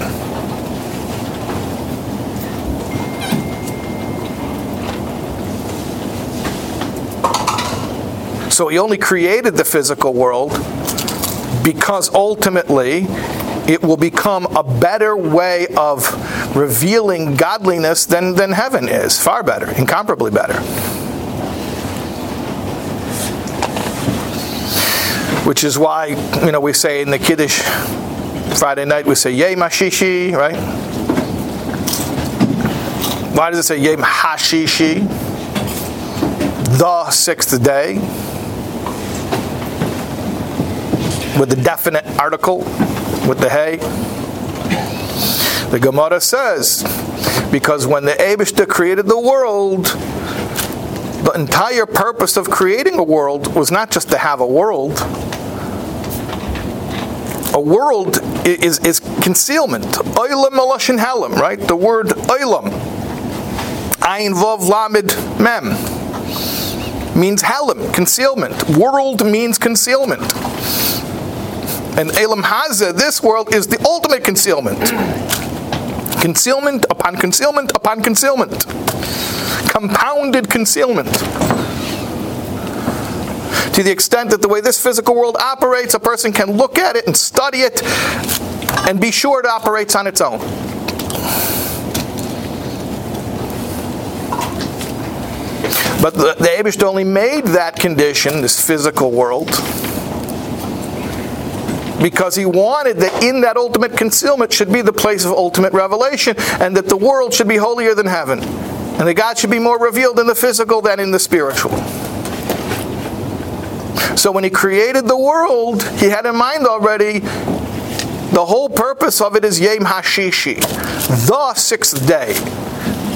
So he only created the physical world because ultimately it will become a better way of revealing godliness than, than heaven is. Far better, incomparably better. Which is why, you know, we say in the Kiddush Friday night, we say Yom Hashishi, right? Why does it say Yom Hashishi? The sixth day with the definite article, with the hay. The Gemara says, because when the Abishta created the world, the entire purpose of creating a world was not just to have a world. A world is, is concealment. Oilam Maloshin Helam, right? The word Oilam. Ayin Vav Lamed Mem means Helam, concealment. World means concealment. And Elam Haza, this world, is the ultimate concealment. Concealment upon concealment upon concealment. Compounded concealment. To the extent that the way this physical world operates, a person can look at it and study it and be sure it operates on its own. But the, the Abish only made that condition, this physical world, because he wanted that in that ultimate concealment should be the place of ultimate revelation and that the world should be holier than heaven and that God should be more revealed in the physical than in the spiritual. So when he created the world, he had in mind already the whole purpose of it is Yom Hashishi, the sixth day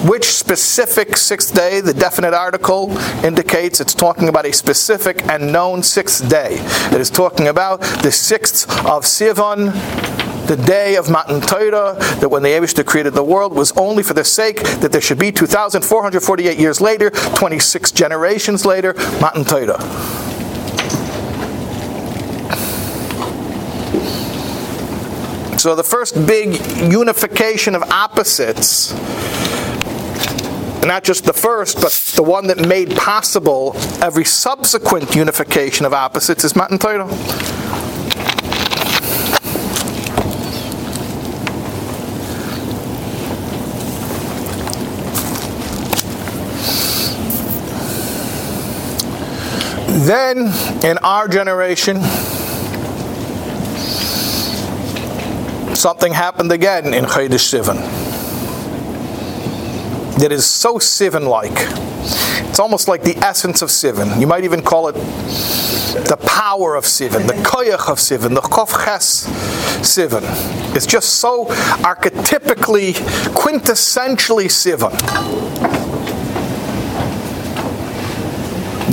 which specific sixth day, the definite article indicates it's talking about a specific and known sixth day. It is talking about the sixth of Sivan, the day of Matan Torah, that when the Abishter created the world was only for the sake that there should be 2,448 years later, 26 generations later, Matan Torah. So the first big unification of opposites not just the first, but the one that made possible every subsequent unification of opposites is Matan Torah. Then, in our generation, something happened again in Chodesh Sivan that is so Sivan like. It's almost like the essence of Sivan. You might even call it the power of Sivan, the koyach of Sivan, the kofches Sivan. It's just so archetypically, quintessentially Sivan.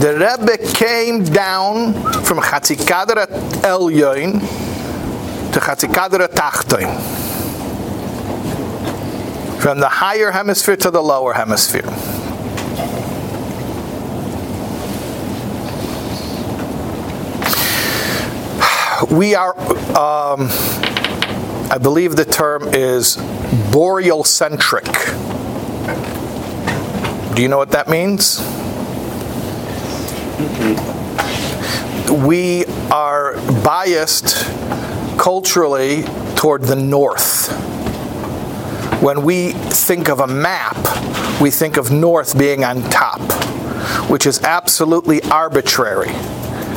The Rebbe came down from Chatzikadra Elyoin to Chatzikadra Tachtoin. From the higher hemisphere to the lower hemisphere. We are, um, I believe the term is boreal centric. Do you know what that means? we are biased culturally toward the north. When we think of a map, we think of north being on top, which is absolutely arbitrary.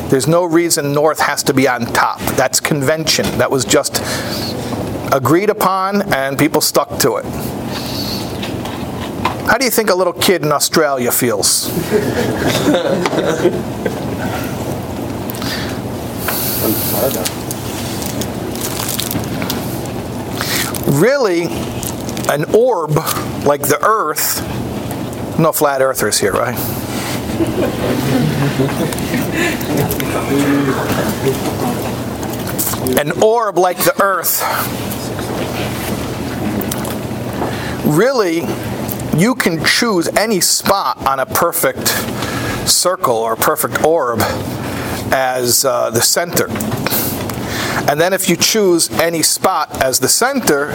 There's no reason north has to be on top. That's convention. That was just agreed upon and people stuck to it. How do you think a little kid in Australia feels? really, an orb like the Earth, no flat earthers here, right? An orb like the Earth, really, you can choose any spot on a perfect circle or perfect orb as uh, the center. And then if you choose any spot as the center,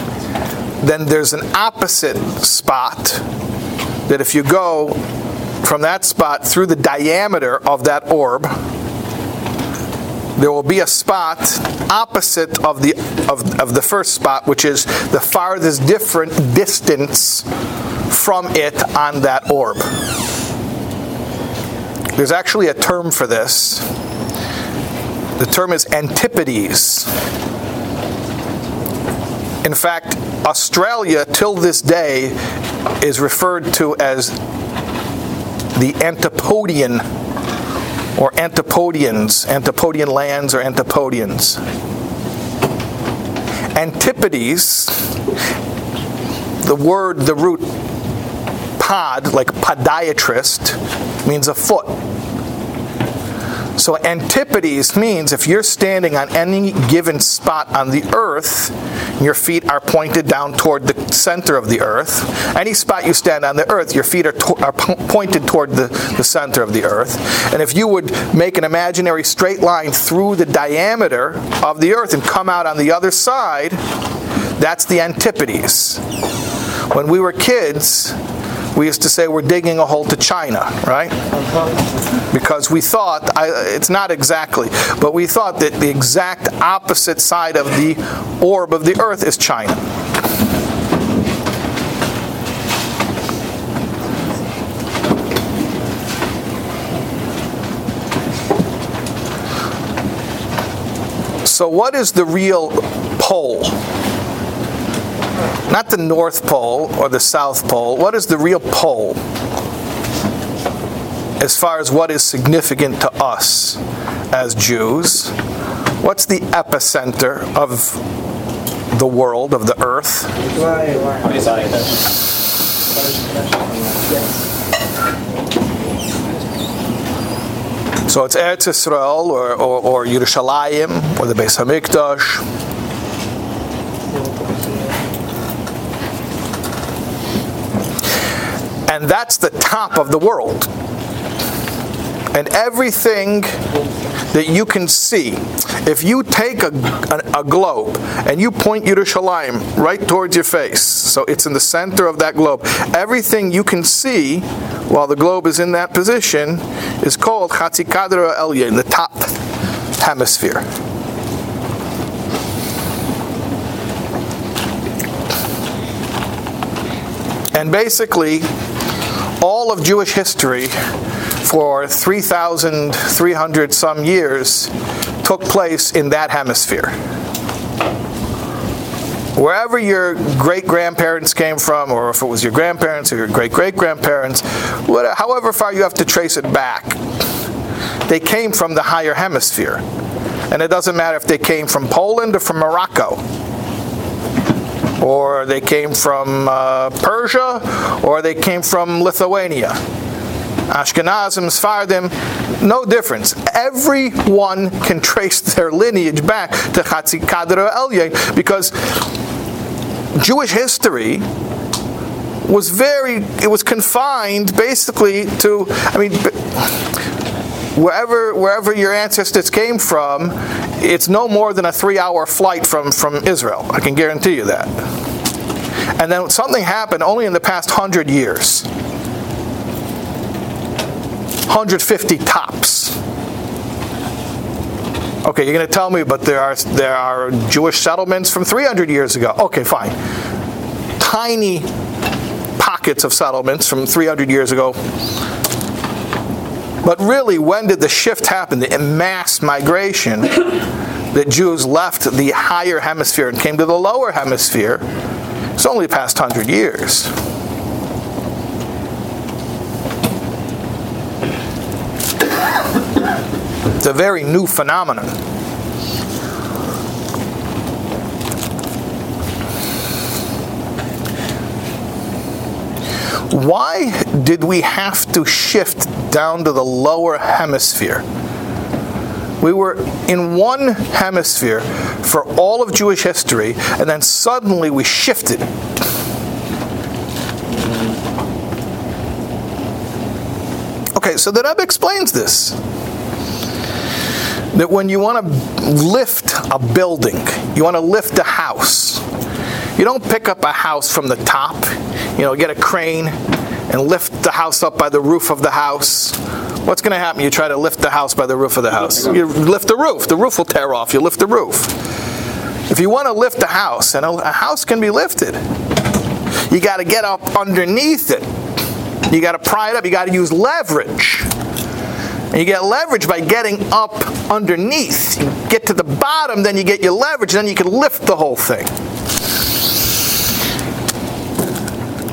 then there's an opposite spot that if you go from that spot through the diameter of that orb, there will be a spot opposite of the of, of the first spot, which is the farthest different distance from it on that orb. There's actually a term for this. The term is antipodes. In fact, Australia till this day is referred to as the Antipodean or Antipodeans, Antipodean lands or Antipodeans. Antipodes, the word, the root pod, like podiatrist, means a foot. So antipodes means if you're standing on any given spot on the earth, your feet are pointed down toward the center of the earth. Any spot you stand on the earth, your feet are, to- are pointed toward the, the center of the earth. And if you would make an imaginary straight line through the diameter of the earth and come out on the other side, that's the antipodes. When we were kids, we used to say we're digging a hole to China, right? Because we thought, I, it's not exactly, but we thought that the exact opposite side of the orb of the earth is China. So, what is the real pole? Not the North Pole or the South Pole. What is the real pole? As far as what is significant to us as Jews, what's the epicenter of the world, of the earth? So it's Eretz Yisrael or, or, or Yerushalayim or the Beis Hamikdash. And that's the top of the world. And everything that you can see, if you take a, a, a globe and you point Yerushalayim right towards your face, so it's in the center of that globe, everything you can see while the globe is in that position is called Chatzikadra Elyon, the top hemisphere. And basically, all of Jewish history for 3,300 some years took place in that hemisphere. Wherever your great grandparents came from, or if it was your grandparents or your great great grandparents, however far you have to trace it back, they came from the higher hemisphere. And it doesn't matter if they came from Poland or from Morocco or they came from uh, Persia, or they came from Lithuania. Ashkenazim, Sephardim, no difference. Everyone can trace their lineage back to Chatzikadra Elyon because Jewish history was very, it was confined basically to, I mean, wherever wherever your ancestors came from, it's no more than a three-hour flight from from Israel. I can guarantee you that. And then something happened only in the past hundred years. 150 tops. Okay, you're going to tell me, but there are there are Jewish settlements from 300 years ago. Okay, fine. Tiny pockets of settlements from 300 years ago but really, when did the shift happen, the mass migration that Jews left the higher hemisphere and came to the lower hemisphere? It's only the past hundred years. It's a very new phenomenon. Why did we have to shift down to the lower hemisphere? We were in one hemisphere for all of Jewish history, and then suddenly we shifted. Okay, so the Rebbe explains this. That when you want to lift a building, you want to lift a house, you don't pick up a house from the top, you know, get a crane and lift the house up by the roof of the house. What's going to happen? You try to lift the house by the roof of the house. You lift the roof. The roof will tear off. You lift the roof. If you want to lift the house, and a house can be lifted, you got to get up underneath it. You got to pry it up. You got to use leverage. And you get leverage by getting up underneath. You get to the bottom, then you get your leverage, then you can lift the whole thing.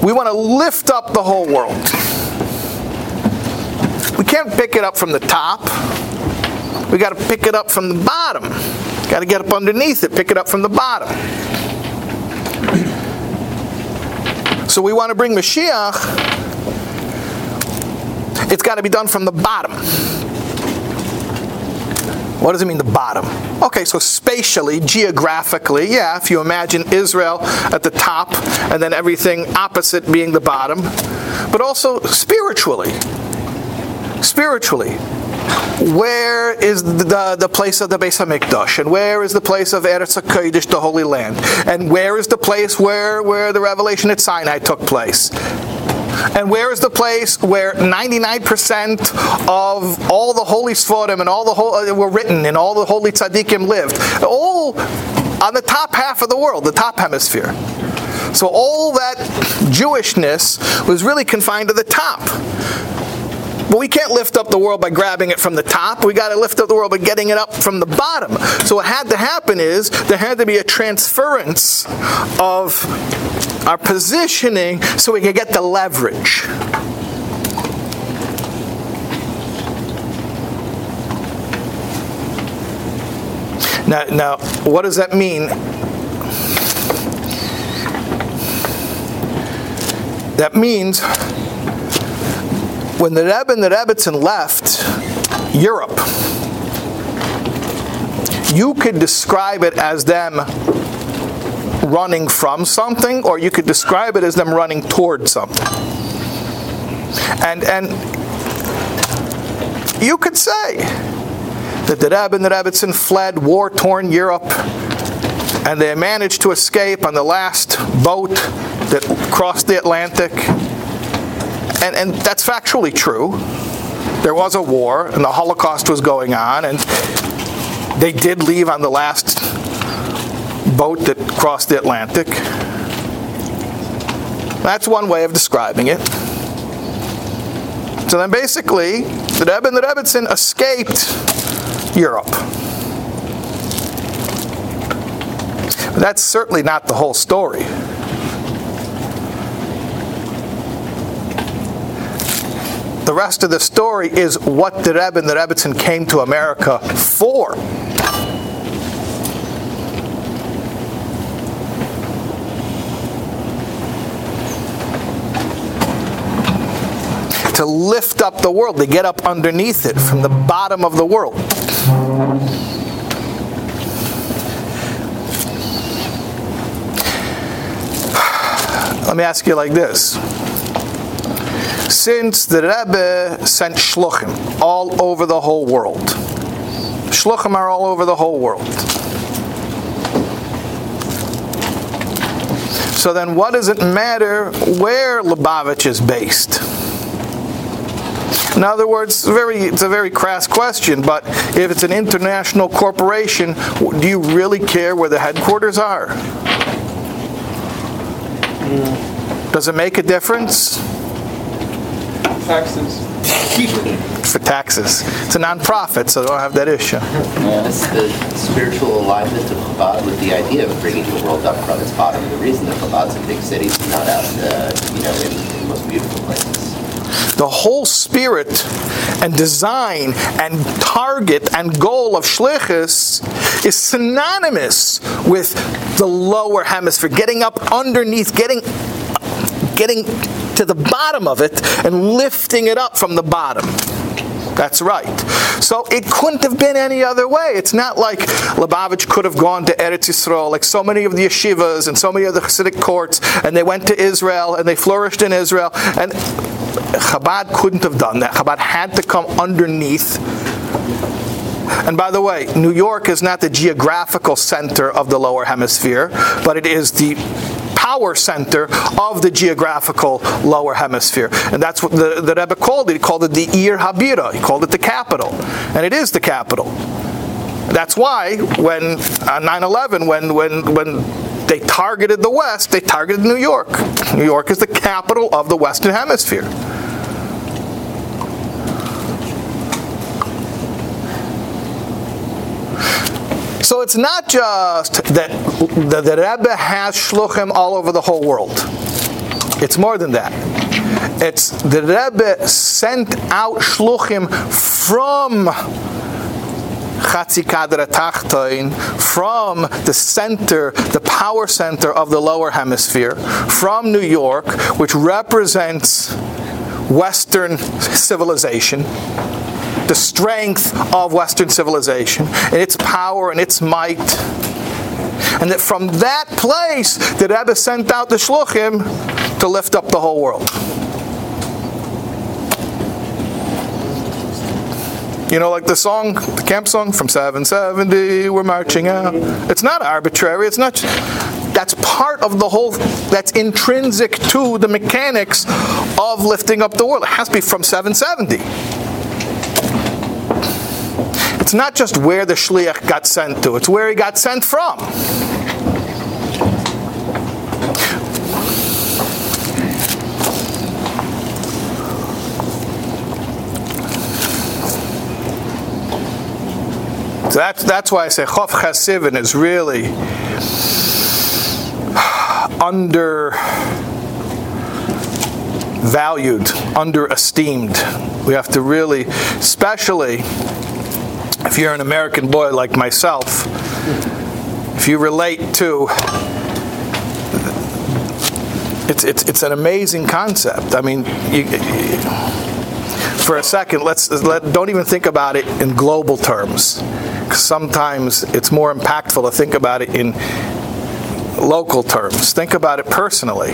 We want to lift up the whole world. We can't pick it up from the top. We got to pick it up from the bottom. Got to get up underneath it, pick it up from the bottom. So we want to bring Mashiach. It's got to be done from the bottom. What does it mean, the bottom? Okay, so spatially, geographically, yeah, if you imagine Israel at the top and then everything opposite being the bottom, but also spiritually. Spiritually. Where is the, the, place of the Beis Hamikdash? And where is the place of Eretz HaKodesh, the Holy Land? And where is the place where, where the revelation at Sinai took place? And where is the place where 99% of all the holy Sforim and all the uh, were written and all the holy tzaddikim lived? All on the top half of the world, the top hemisphere. So all that Jewishness was really confined to the top. But we can't lift up the world by grabbing it from the top. We got to lift up the world by getting it up from the bottom. So what had to happen is there had to be a transference of our positioning so we could get the leverage. Now, now, what does that mean? That means when the Rebbe and the Rebbitzin left Europe, you could describe it as them running from something, or you could describe it as them running toward something. And, and you could say that the Rebbe and the Rebbitzin fled war-torn Europe and they managed to escape on the last boat that crossed the Atlantic. And, and that's factually true. There was a war and the Holocaust was going on and they did leave on the last boat that crossed the Atlantic. That's one way of describing it. So then basically, the Rebbe and the Rebbitzin escaped Europe. But that's certainly not the whole story. The rest of the story is what the Rebbe and the Rebbitzin came to America for. to lift up the world, to get up underneath it from the bottom of the world. Let me ask you like this. Since the Rebbe sent shluchim all over the whole world, shluchim are all over the whole world. So then, what does it matter where Lubavitch is based? In other words, very, it's a very crass question, but if it's an international corporation, do you really care where the headquarters are? Does it make a difference? Taxes. For taxes. It's a nonprofit, so they don't have that issue. Yeah, It's the spiritual alignment of Chabad with the idea of bringing the world up from its bottom. The reason that Chabad's in big cities and not out, uh, you know, in, in the most beautiful places. The whole spirit and design and target and goal of Shlichus is synonymous with the lower hemisphere, getting up underneath, getting getting to the bottom of it and lifting it up from the bottom. That's right. So it couldn't have been any other way. It's not like Lubavitch could have gone to Eretz Yisrael, like so many of the yeshivas and so many of the Hasidic courts, and they went to Israel and they flourished in Israel. And Chabad couldn't have done that. Chabad had to come underneath. And by the way, New York is not the geographical center of the lower hemisphere, but it is the power center of the geographical lower hemisphere. And that's what the, the Rebbe called it. He called it the Ir Habira. He called it the capital. And it is the capital. That's why when on 9/11, when when when they targeted the West, they targeted New York. New York is the capital of the Western Hemisphere. So it's not just that the, the Rebbe has shluchim all over the whole world. It's more than that. It's the Rebbe sent out shluchim from Chatzikadra Tachtoin, from the center, the power center of the lower hemisphere, from New York, which represents Western civilization the strength of Western civilization and its power and its might. And that from that place, the Rebbe sent out the Shluchim to lift up the whole world. You know, like the song, the camp song from 770, we're marching out. It's not arbitrary. It's not. That's part of the whole. That's intrinsic to the mechanics of lifting up the world. It has to be from 770 it's not just where the shliach got sent to, it's where he got sent from. So that's, that's why I say Chof Chasivin is really under valued, under esteemed. We have to really, especially if you're an American boy like myself, if you relate to it's, it's, it's an amazing concept. I mean, you, for a second, let's let, don't even think about it in global terms. Sometimes it's more impactful to think about it in local terms. Think about it personally.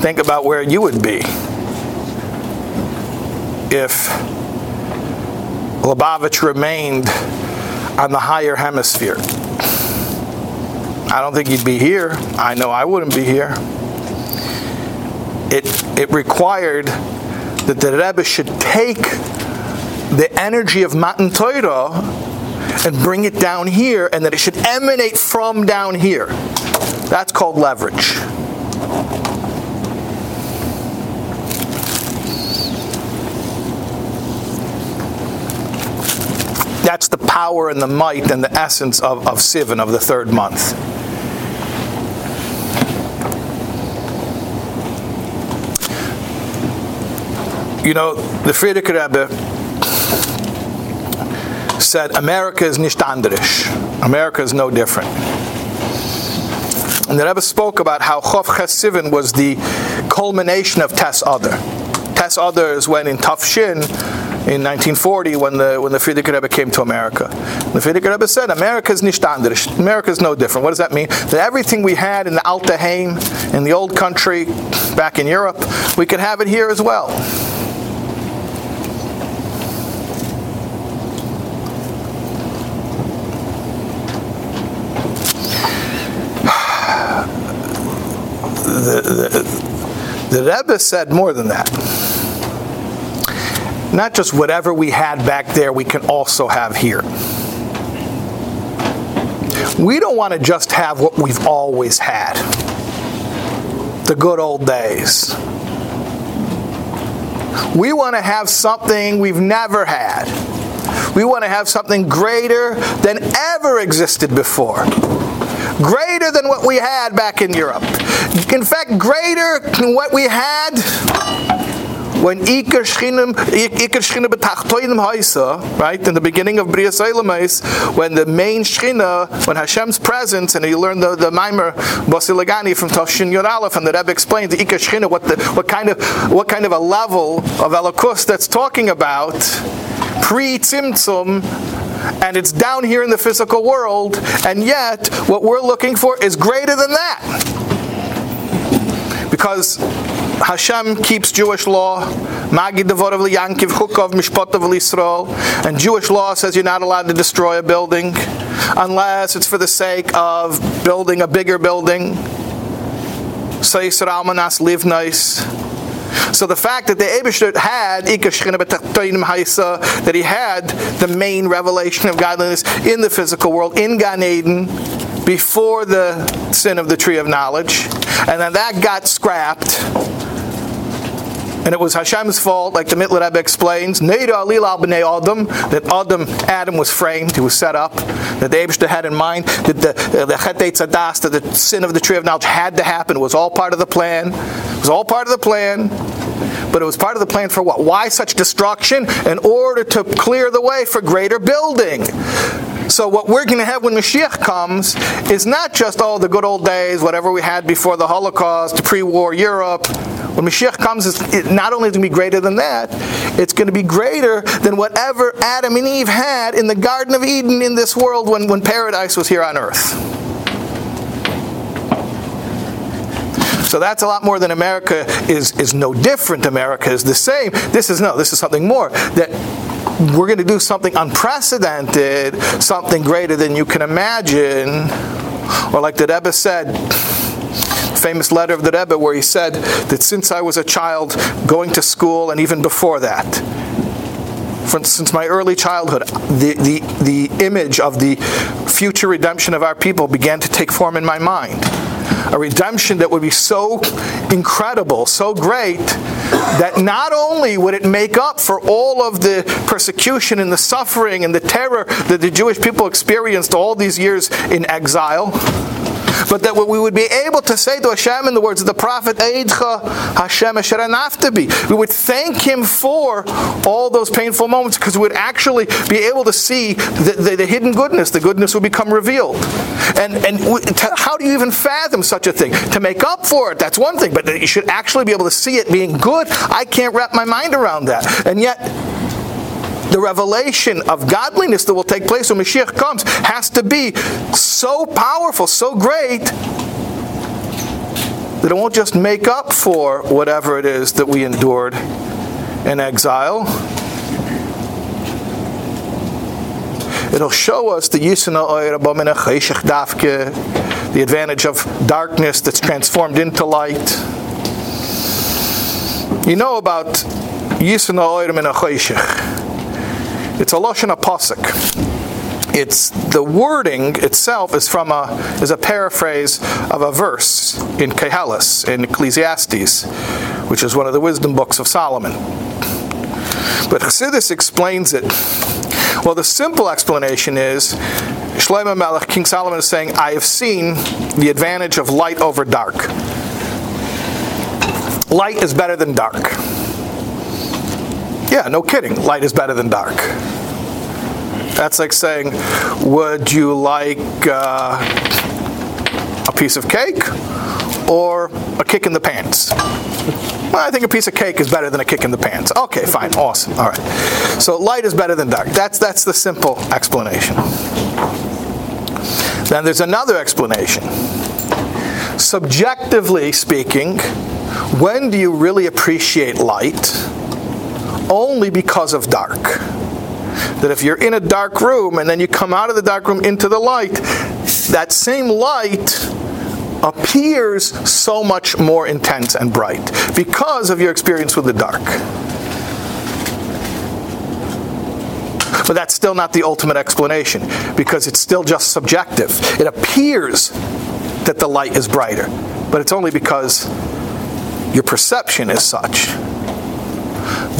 Think about where you would be if Lubavitch remained on the higher hemisphere. I don't think he'd be here. I know I wouldn't be here. It, it required that the Rebbe should take the energy of Matan Torah and bring it down here, and that it should emanate from down here. That's called leverage. That's the power and the might and the essence of, of Sivan, of the third month. You know, the Frierdiker Rebbe said, America is nicht anders. America is no different. And the Rebbe spoke about how Chof Ches Sivan was the culmination of Tes Adar. Tes Adar is when in Tav Shin, in 1940, when the when the Frierdiker Rebbe came to America, the Frierdiker Rebbe said, "America is nicht. America is no different." What does that mean? That everything we had in the Alta Heim, in the old country, back in Europe, we can have it here as well. the, the, the Rebbe said more than that. Not just whatever we had back there, we can also have here. We don't want to just have what we've always had the good old days. We want to have something we've never had. We want to have something greater than ever existed before greater than what we had back in Europe. In fact, greater than what we had when Iker Shchinim, Iker Shchina betachtoinim haisa, right, in the beginning of Bria Seilamais, when the main Shchina, when Hashem's presence, and you learn the, the Maimer Basi Legani from Tav Shin Yod Aleph, and the Rebbe explains the Iker Shchina, what, the, what, kind of, what kind of a level of Elokus that's talking about, pre-Tzimtzum, and it's down here in the physical world, and yet what we're looking for is greater than that. Because Hashem keeps Jewish law, Magi Devorav Yankiv Chukov Mishpotav Yisrael, and Jewish law says you're not allowed to destroy a building unless it's for the sake of building a bigger building. Say Yisrael Manas live nice. So the fact that the Abishter had that he had the main revelation of godliness in the physical world, in Gan Eden, before the sin of the tree of knowledge, and then that got scrapped. And it was Hashem's fault, like the Mittler Rebbe explains, that Adam, Adam was framed, he was set up, that the Abishta had in mind, that the, uh, the Chet that the sin of the tree of knowledge had to happen. It was all part of the plan. It was all part of the plan. But it was part of the plan for what? Why such destruction? In order to clear the way for greater building. So what we're going to have when Mashiach comes is not just all the good old days, whatever we had before the Holocaust, pre-war Europe. When Mashiach comes, it's not only is going to be greater than that, it's going to be greater than whatever Adam and Eve had in the Garden of Eden in this world when, when paradise was here on earth. So that's a lot more than America is, is no different. America is the same. This is no, this is something more. That we're going to do something unprecedented, something greater than you can imagine. Or like the Rebbe said, famous letter of the Rebbe where he said that since I was a child going to school and even before that, since my early childhood, the, the, the image of the future redemption of our people began to take form in my mind a redemption that would be so incredible, so great, that not only would it make up for all of the persecution and the suffering and the terror that the Jewish people experienced all these years in exile, but that we would be able to say to Hashem in the words of the prophet Eidcha Hashem Asher We would thank Him for all those painful moments because we would actually be able to see the, the, the hidden goodness. The goodness would become revealed. And and to, how do you even fathom such a thing? To make up for it, that's one thing, but you should actually be able to see it being good. I can't wrap my mind around that. And yet the revelation of godliness that will take place when Mashiach comes has to be so powerful, so great, that it won't just make up for whatever it is that we endured in exile. It'll show us the the advantage of darkness that's transformed into light. You know about Yisna Mina Cheshech. It's a Lashon Apostle it's the wording itself is from a is a paraphrase of a verse in Koheles in Ecclesiastes, which is one of the wisdom books of Solomon. But Chassidus explains it. Well, the simple explanation is Shlomo Melech, King Solomon is saying, I have seen the advantage of light over dark. Light is better than dark. Yeah, no kidding. Light is better than dark. That's like saying, would you like uh, a piece of cake or a kick in the pants? Well, I think a piece of cake is better than a kick in the pants. Okay, fine, awesome. All right. So light is better than dark. That's that's the simple explanation. Then there's another explanation. Subjectively speaking, when do you really appreciate light? Only because of dark that if you're in a dark room and then you come out of the dark room into the light, that same light appears so much more intense and bright because of your experience with the dark. But that's still not the ultimate explanation because it's still just subjective. It appears that the light is brighter, but it's only because your perception is such.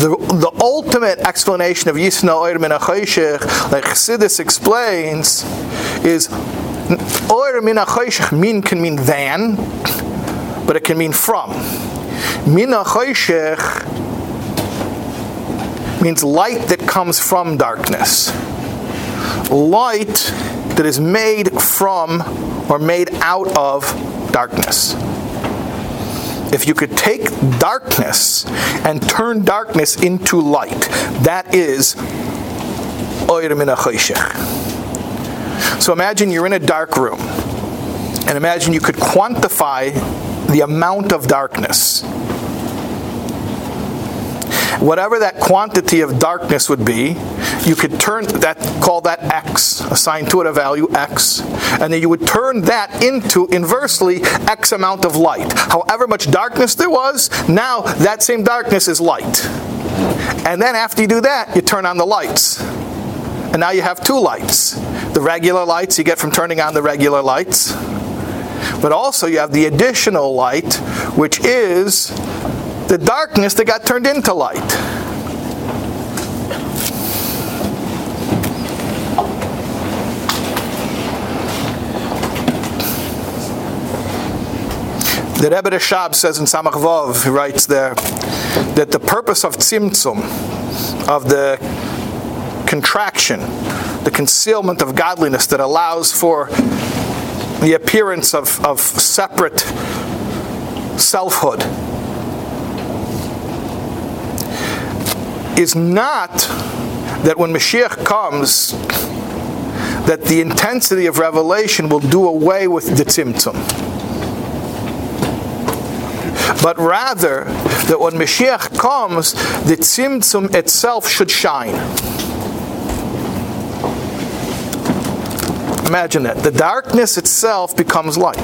The, the ultimate explanation of Yisna Oir Min like Chassidus explains, is Oir Min min can mean than, but it can mean from. Min means light that comes from darkness. Light that is made from or made out of darkness if you could take darkness and turn darkness into light, that is So imagine you're in a dark room, and imagine you could quantify the amount of darkness whatever that quantity of darkness would be, you could turn that, call that x, assign to it a value x, and then you would turn that into inversely x amount of light. However much darkness there was, now that same darkness is light. And then after you do that, you turn on the lights. And now you have two lights. The regular lights you get from turning on the regular lights. But also you have the additional light, which is the darkness that got turned into light. The Rebbe Rashab says in Samach Vov, he writes there, that the purpose of tzimtzum, of the contraction, the concealment of godliness that allows for the appearance of, of separate selfhood, is not that when Mashiach comes, that the intensity of revelation will do away with the tzimtzum. But rather, that when Mashiach comes, the tzimtzum itself should shine. Imagine that. The darkness itself becomes light.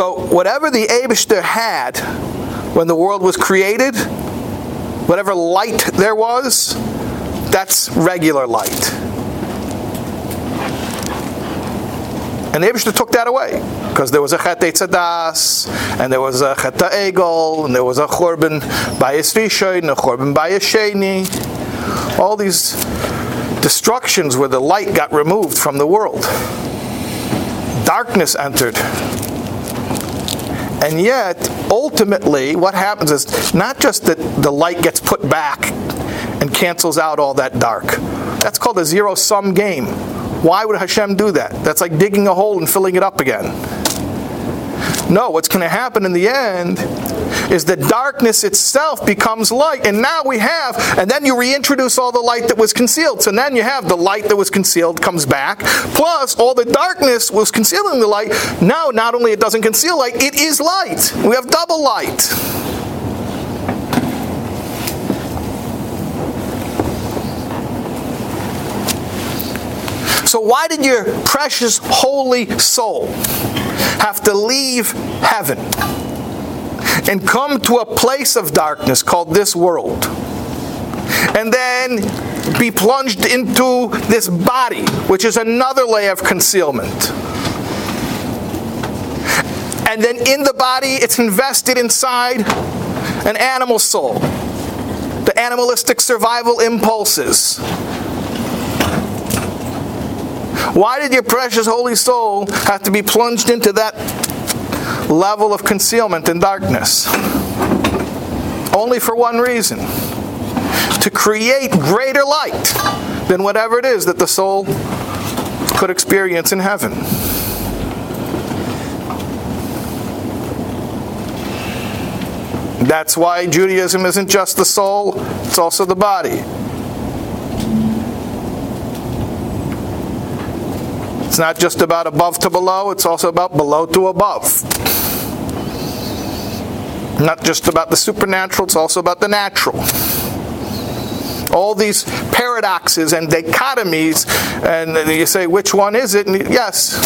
So, whatever the Abishter had when the world was created, whatever light there was, that's regular light. And the Abishter took that away because there was a Chet Tzadas, and there was a Chet Egel, and there was a Chorban Bayis Rishon, and a Chorban Bayis Sheni. All these destructions where the light got removed from the world. Darkness entered and yet, ultimately, what happens is not just that the light gets put back and cancels out all that dark. That's called a zero sum game. Why would Hashem do that? That's like digging a hole and filling it up again. No, what's going to happen in the end is that darkness itself becomes light. And now we have, and then you reintroduce all the light that was concealed. So then you have the light that was concealed comes back, plus all the darkness was concealing the light. Now, not only it doesn't conceal light, it is light. We have double light. So, why did your precious holy soul have to leave heaven and come to a place of darkness called this world? And then be plunged into this body, which is another layer of concealment. And then in the body, it's invested inside an animal soul, the animalistic survival impulses why did your precious holy soul have to be plunged into that level of concealment and darkness? Only for one reason to create greater light than whatever it is that the soul could experience in heaven. That's why Judaism isn't just the soul, it's also the body. It's not just about above to below, it's also about below to above. Not just about the supernatural, it's also about the natural. All these paradoxes and dichotomies, and you say, which one is it? And yes,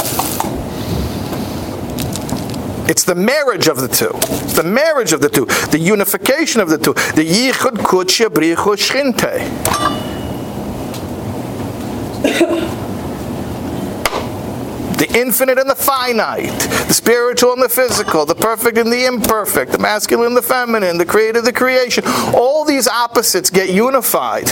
it's the marriage of the two. It's the marriage of the two. The unification of the two. The yichud kudsha brich hu shchinte. The infinite and the finite, the spiritual and the physical, the perfect and the imperfect, the masculine and the feminine, the creator the creation. All these opposites get unified.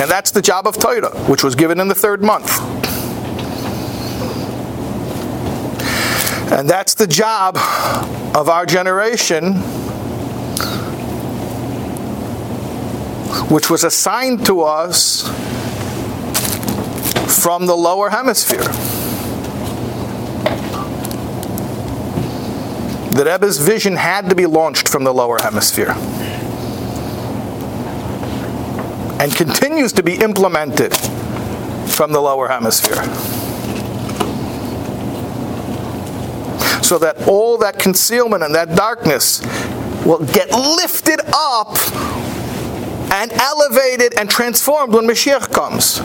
And that's the job of Torah, which was given in the third month. And that's the job of our generation which was assigned to us from the lower hemisphere. The Rebbe's vision had to be launched from the lower hemisphere and continues to be implemented from the lower hemisphere. So that all that concealment and that darkness will get lifted up and elevated and transformed when Mashiach comes.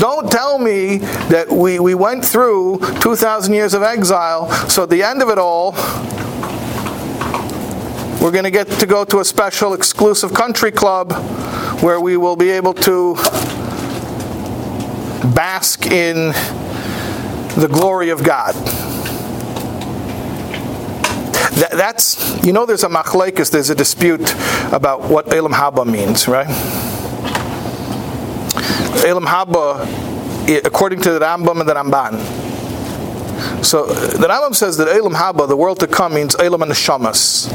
Don't tell me that we, we went through 2,000 years of exile, so at the end of it all, we're going to get to go to a special exclusive country club where we will be able to bask in the glory of God. That, that's, you know, there's a machlekes, there's a dispute about what Olam Haba means, right? Olam Haba, according to the Rambam and the Ramban. So the Rambam says that Olam Haba, the world to come, means Elam and Shamas.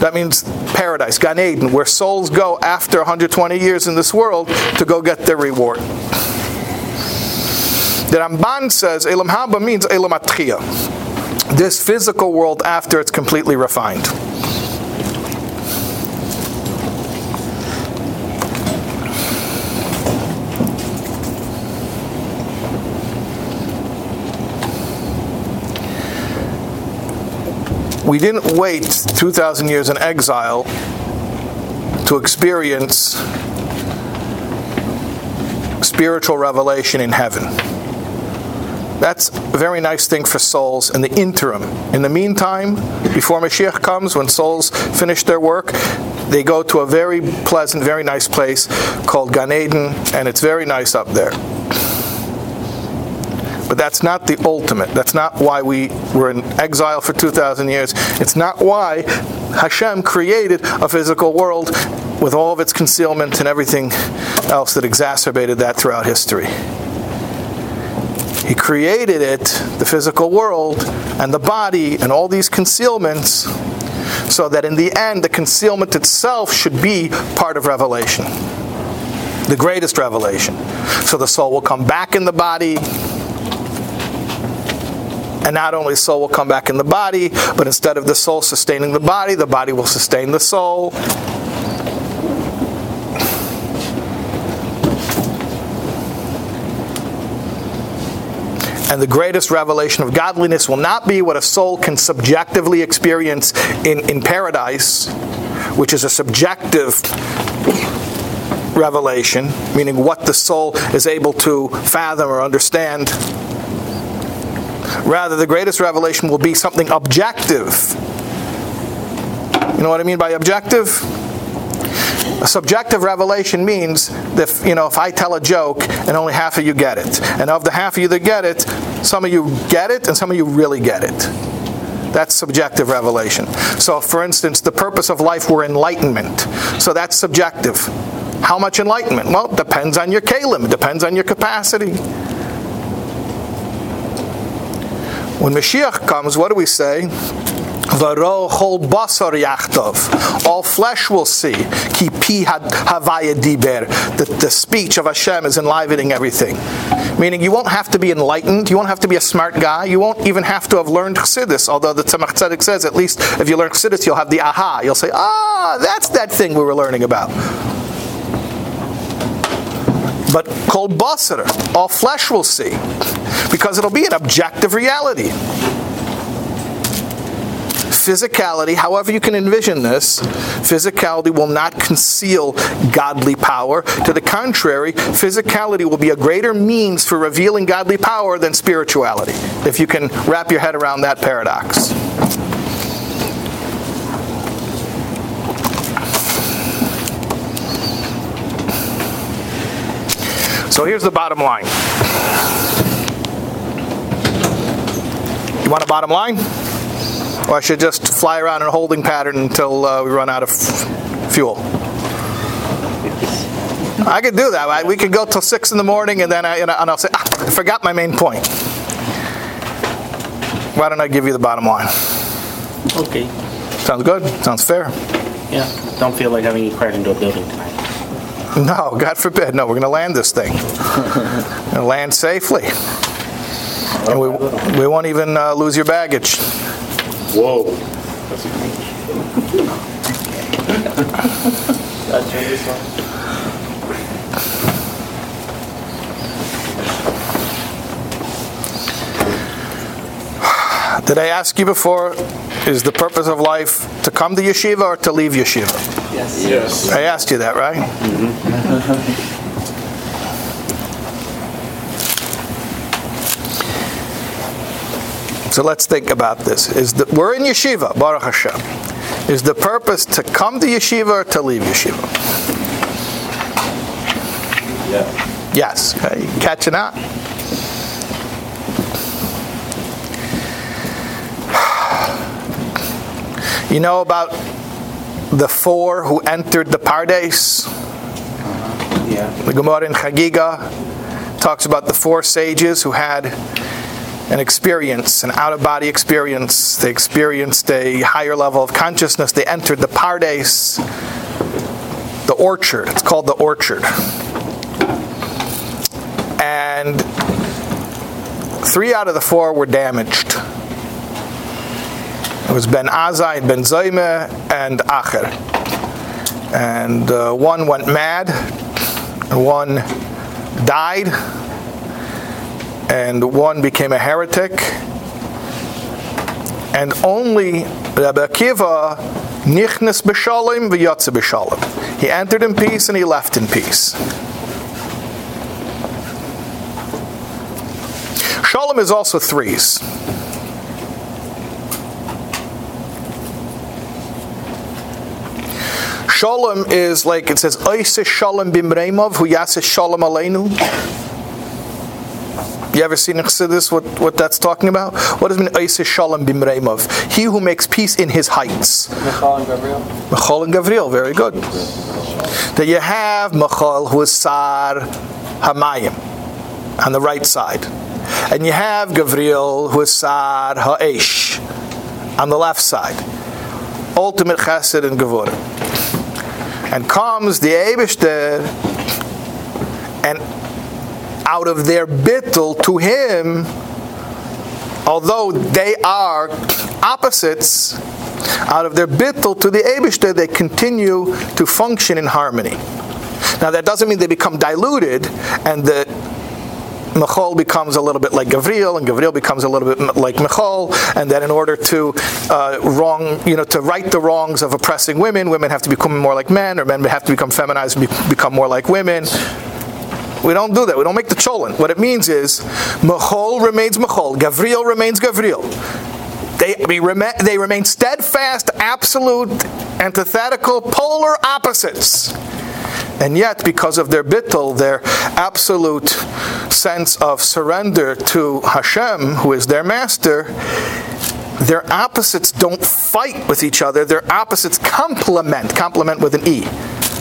That means paradise, Gan Eden, where souls go after 120 years in this world to go get their reward. The Ramban says Olam Haba means Elam Atchiyah this physical world after it's completely refined. We didn't wait 2,000 years in exile to experience spiritual revelation in heaven. That's a very nice thing for souls in the interim. In the meantime, before Mashiach comes, when souls finish their work, they go to a very pleasant, very nice place called Gan Eden, and it's very nice up there. But that's not the ultimate. That's not why we were in exile for 2,000 years. It's not why Hashem created a physical world with all of its concealment and everything else that exacerbated that throughout history. He created it, the physical world, and the body, and all these concealments, so that in the end, the concealment itself should be part of revelation. The greatest revelation. So the soul will come back in the body, and not only soul will come back in the body, but instead of the soul sustaining the body, the body will sustain the soul. And the greatest revelation of godliness will not be what a soul can subjectively experience in, in paradise, which is a subjective revelation, meaning what the soul is able to fathom or understand. Rather, the greatest revelation will be something objective. You know what I mean by objective? Subjective revelation means that you know if I tell a joke and only half of you get it, and of the half of you that get it, some of you get it and some of you really get it. That's subjective revelation. So, for instance, the purpose of life were enlightenment. So that's subjective. How much enlightenment? Well, it depends on your kalim. It depends on your capacity. When Mashiach comes, what do we say? All flesh will see. Ki pi havaya diber. The speech of Hashem is enlivening everything. Meaning you won't have to be enlightened. You won't have to be a smart guy. You won't even have to have learned Chassidus. Although the Tzemach Tzedek says at least if you learn Chassidus, you'll have the aha. You'll say, ah, that's that thing we were learning about. But called basar, all flesh will see. Because it'll be an objective reality physicality, however you can envision this, physicality will not conceal godly power. To the contrary, physicality will be a greater means for revealing godly power than spirituality, if you can wrap your head around that paradox. So here's the bottom line. You want a bottom line? Or I should just fly around in a holding pattern until uh, we run out of f- fuel? I could do that. Right? We could go till six in the morning, and then I, and I'll say, ah, I forgot my main point. Why don't I give you the bottom line? Okay. Sounds good. Sounds fair. Yeah. Don't feel like having you crash into a building tonight. No, God forbid. No, we're going to land this thing. and land safely. And we, we won't even uh, lose your baggage. Whoa. That's great. Did I ask you before, is the purpose of life to come to yeshiva or to leave yeshiva? Yes. yes. I asked you that, right? Mm-hmm. So let's think about this. Is the, we're in yeshiva, Baruch Hashem. Is the purpose to come to yeshiva or to leave yeshiva? Yeah. Yes. Okay. Catching up. You know about the four who entered the Pardes? Uh-huh. Yeah. The Gemara in Chagiga talks about the four sages who had an experience, an out of body experience. They experienced a higher level of consciousness. They entered the Pardes, the orchard. It's called the orchard. And three out of the four were damaged. It was Ben Azai, Ben Zoma, and Acher. And uh, one went mad, one died, and one became a heretic. And only Rabbi Akiva nichnas b'shalom v'yotze b'shalom. He entered in peace and he left in peace. Shalom is also threes. Shalom is like it says, Oise Shalom bimreimov, hu yase Shalom aleinu. You ever seen in Chassidus what, what that's talking about? What does mean Oise Shalom bimreimov? He who makes peace in his heights. Michal and Gabriel. Michal and Gavriel, very good. That you have Michal who is Sar Hamayim on the right side. And you have Gavriel who is Sar Ha'esh on the left side. ultimate chesed and gevurah. And comes the Eibishter, and out of their bittul to him, although they are opposites, out of their bittul to the Eibishter, they continue to function in harmony. Now that doesn't mean they become diluted and the Michal becomes a little bit like Gavriel, and Gavriel becomes a little bit like Michal, and then in order to uh, wrong, you know, to right the wrongs of oppressing women, women have to become more like men, or men have to become feminized and be- become more like women. We don't do that. We don't make the cholin. What it means is, Michal remains Michal, Gavriel remains Gavriel. They, they remain steadfast, absolute, antithetical, polar opposites. And yet, because of their bittul, their absolute sense of surrender to Hashem, who is their master, their opposites don't fight with each other. Their opposites complement, complement with an E.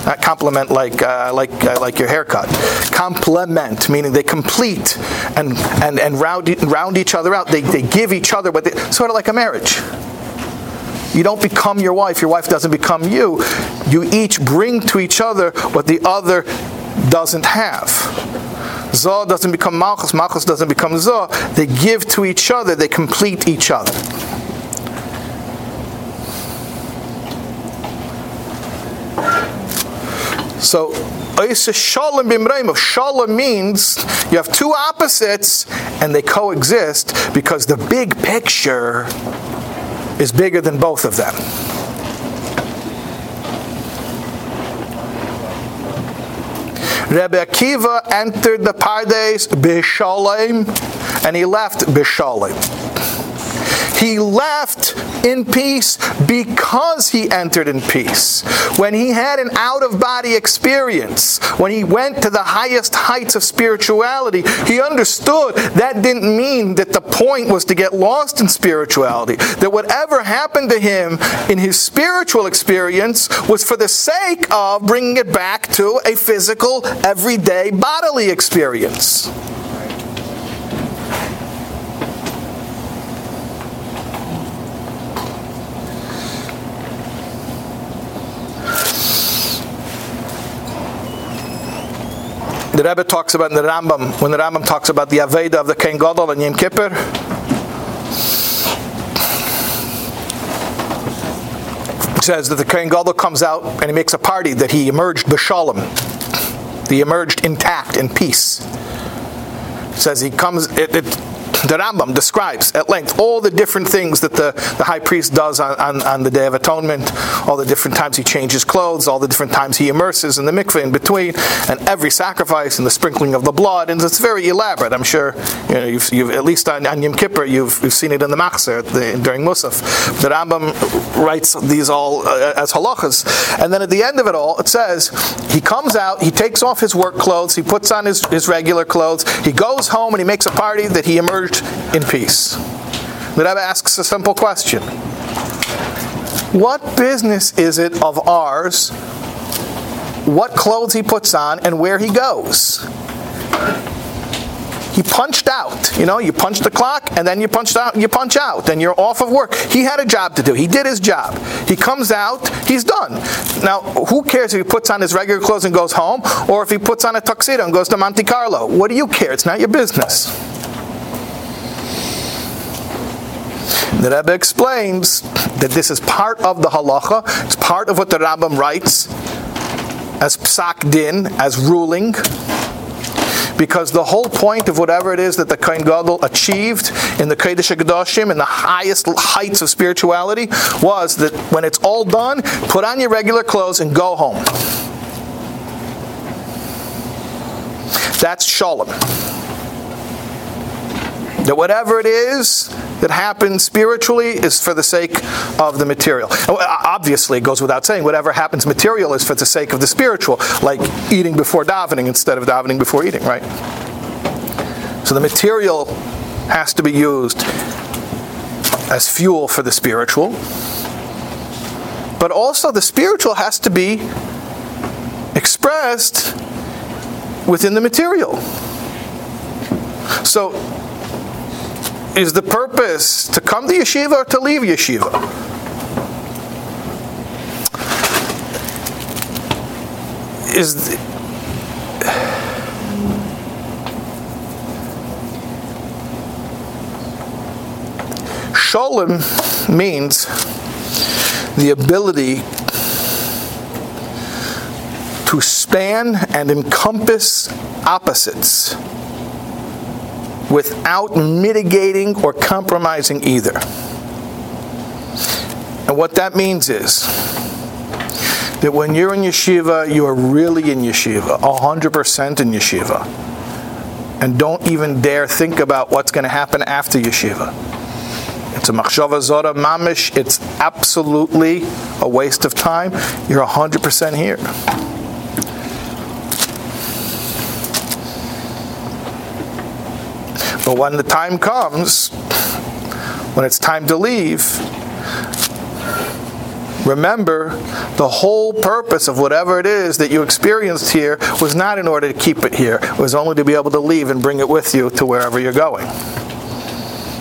Not compliment like uh, like uh, like your haircut. Complement, meaning they complete and and and round round each other out. They, they give each other what they, sort of like a marriage. You don't become your wife, your wife doesn't become you. You each bring to each other what the other doesn't have. Zah doesn't become Malchus, Malchus doesn't become Zah. They give to each other, they complete each other. So, Shalom. Shalom means you have two opposites and they coexist because the big picture is bigger than both of them. Rebbe Akiva entered the Pardes Bishalem and he left Bishalem. He left in peace because he entered in peace. When he had an out of body experience, when he went to the highest heights of spirituality, he understood that didn't mean that the point was to get lost in spirituality. That whatever happened to him in his spiritual experience was for the sake of bringing it back to a physical, everyday bodily experience. Rebbe talks about in the Rambam, when the Rambam talks about the Avodah of the Kohen Gadol and Yom Kippur, says that the Kohen Gadol comes out and he makes a party that he emerged b'shalom. He emerged intact in peace. It says he comes, it, it the Rambam describes at length all the different things that the, the high priest does on, on, on, the Day of Atonement, all the different times he changes clothes, all the different times he immerses in the mikveh in between, and every sacrifice and the sprinkling of the blood. And it's very elaborate. I'm sure you know, you've, you've at least on, on Yom Kippur, you've, you've seen it in the Machzer during Musaf. The Rambam writes these all uh, as halachas. And then at the end of it all, it says he comes out, he takes off his work clothes, he puts on his, his regular clothes, he goes home and he makes a party that he in peace. The Rebbe asks a simple question What business is it of ours what clothes he puts on and where he goes? He punched out. You know, you punch the clock and then you punch out, you punch out, and you're off of work. He had a job to do. He did his job. He comes out, he's done. Now, who cares if he puts on his regular clothes and goes home, or if he puts on a tuxedo and goes to Monte Carlo? What do you care? It's not your business. The Rebbe explains that this is part of the halacha, it's part of what the Rambam writes as psak din, as ruling, because the whole point of whatever it is that the Kohen Gadol achieved in the Kodesh HaKadoshim, in the highest heights of spirituality, was that when it's all done, put on your regular clothes and go home. That's shalom. That whatever it is that happens spiritually is for the sake of the material. Obviously, it goes without saying, whatever happens material is for the sake of the spiritual, like eating before davening instead of davening before eating, right? So the material has to be used as fuel for the spiritual, but also the spiritual has to be expressed within the material. So is the purpose to come to yeshiva or to leave yeshiva? Is the, Sholem means the ability to span and encompass opposites without mitigating or compromising either. And what that means is that when you're in yeshiva, you are really in yeshiva, 100% in yeshiva. And don't even dare think about what's going to happen after yeshiva. It's a machshava zora mamish. It's absolutely a waste of time. You're 100% here. But when the time comes, when it's time to leave, remember the whole purpose of whatever it is that you experienced here was not in order to keep it here, it was only to be able to leave and bring it with you to wherever you're going.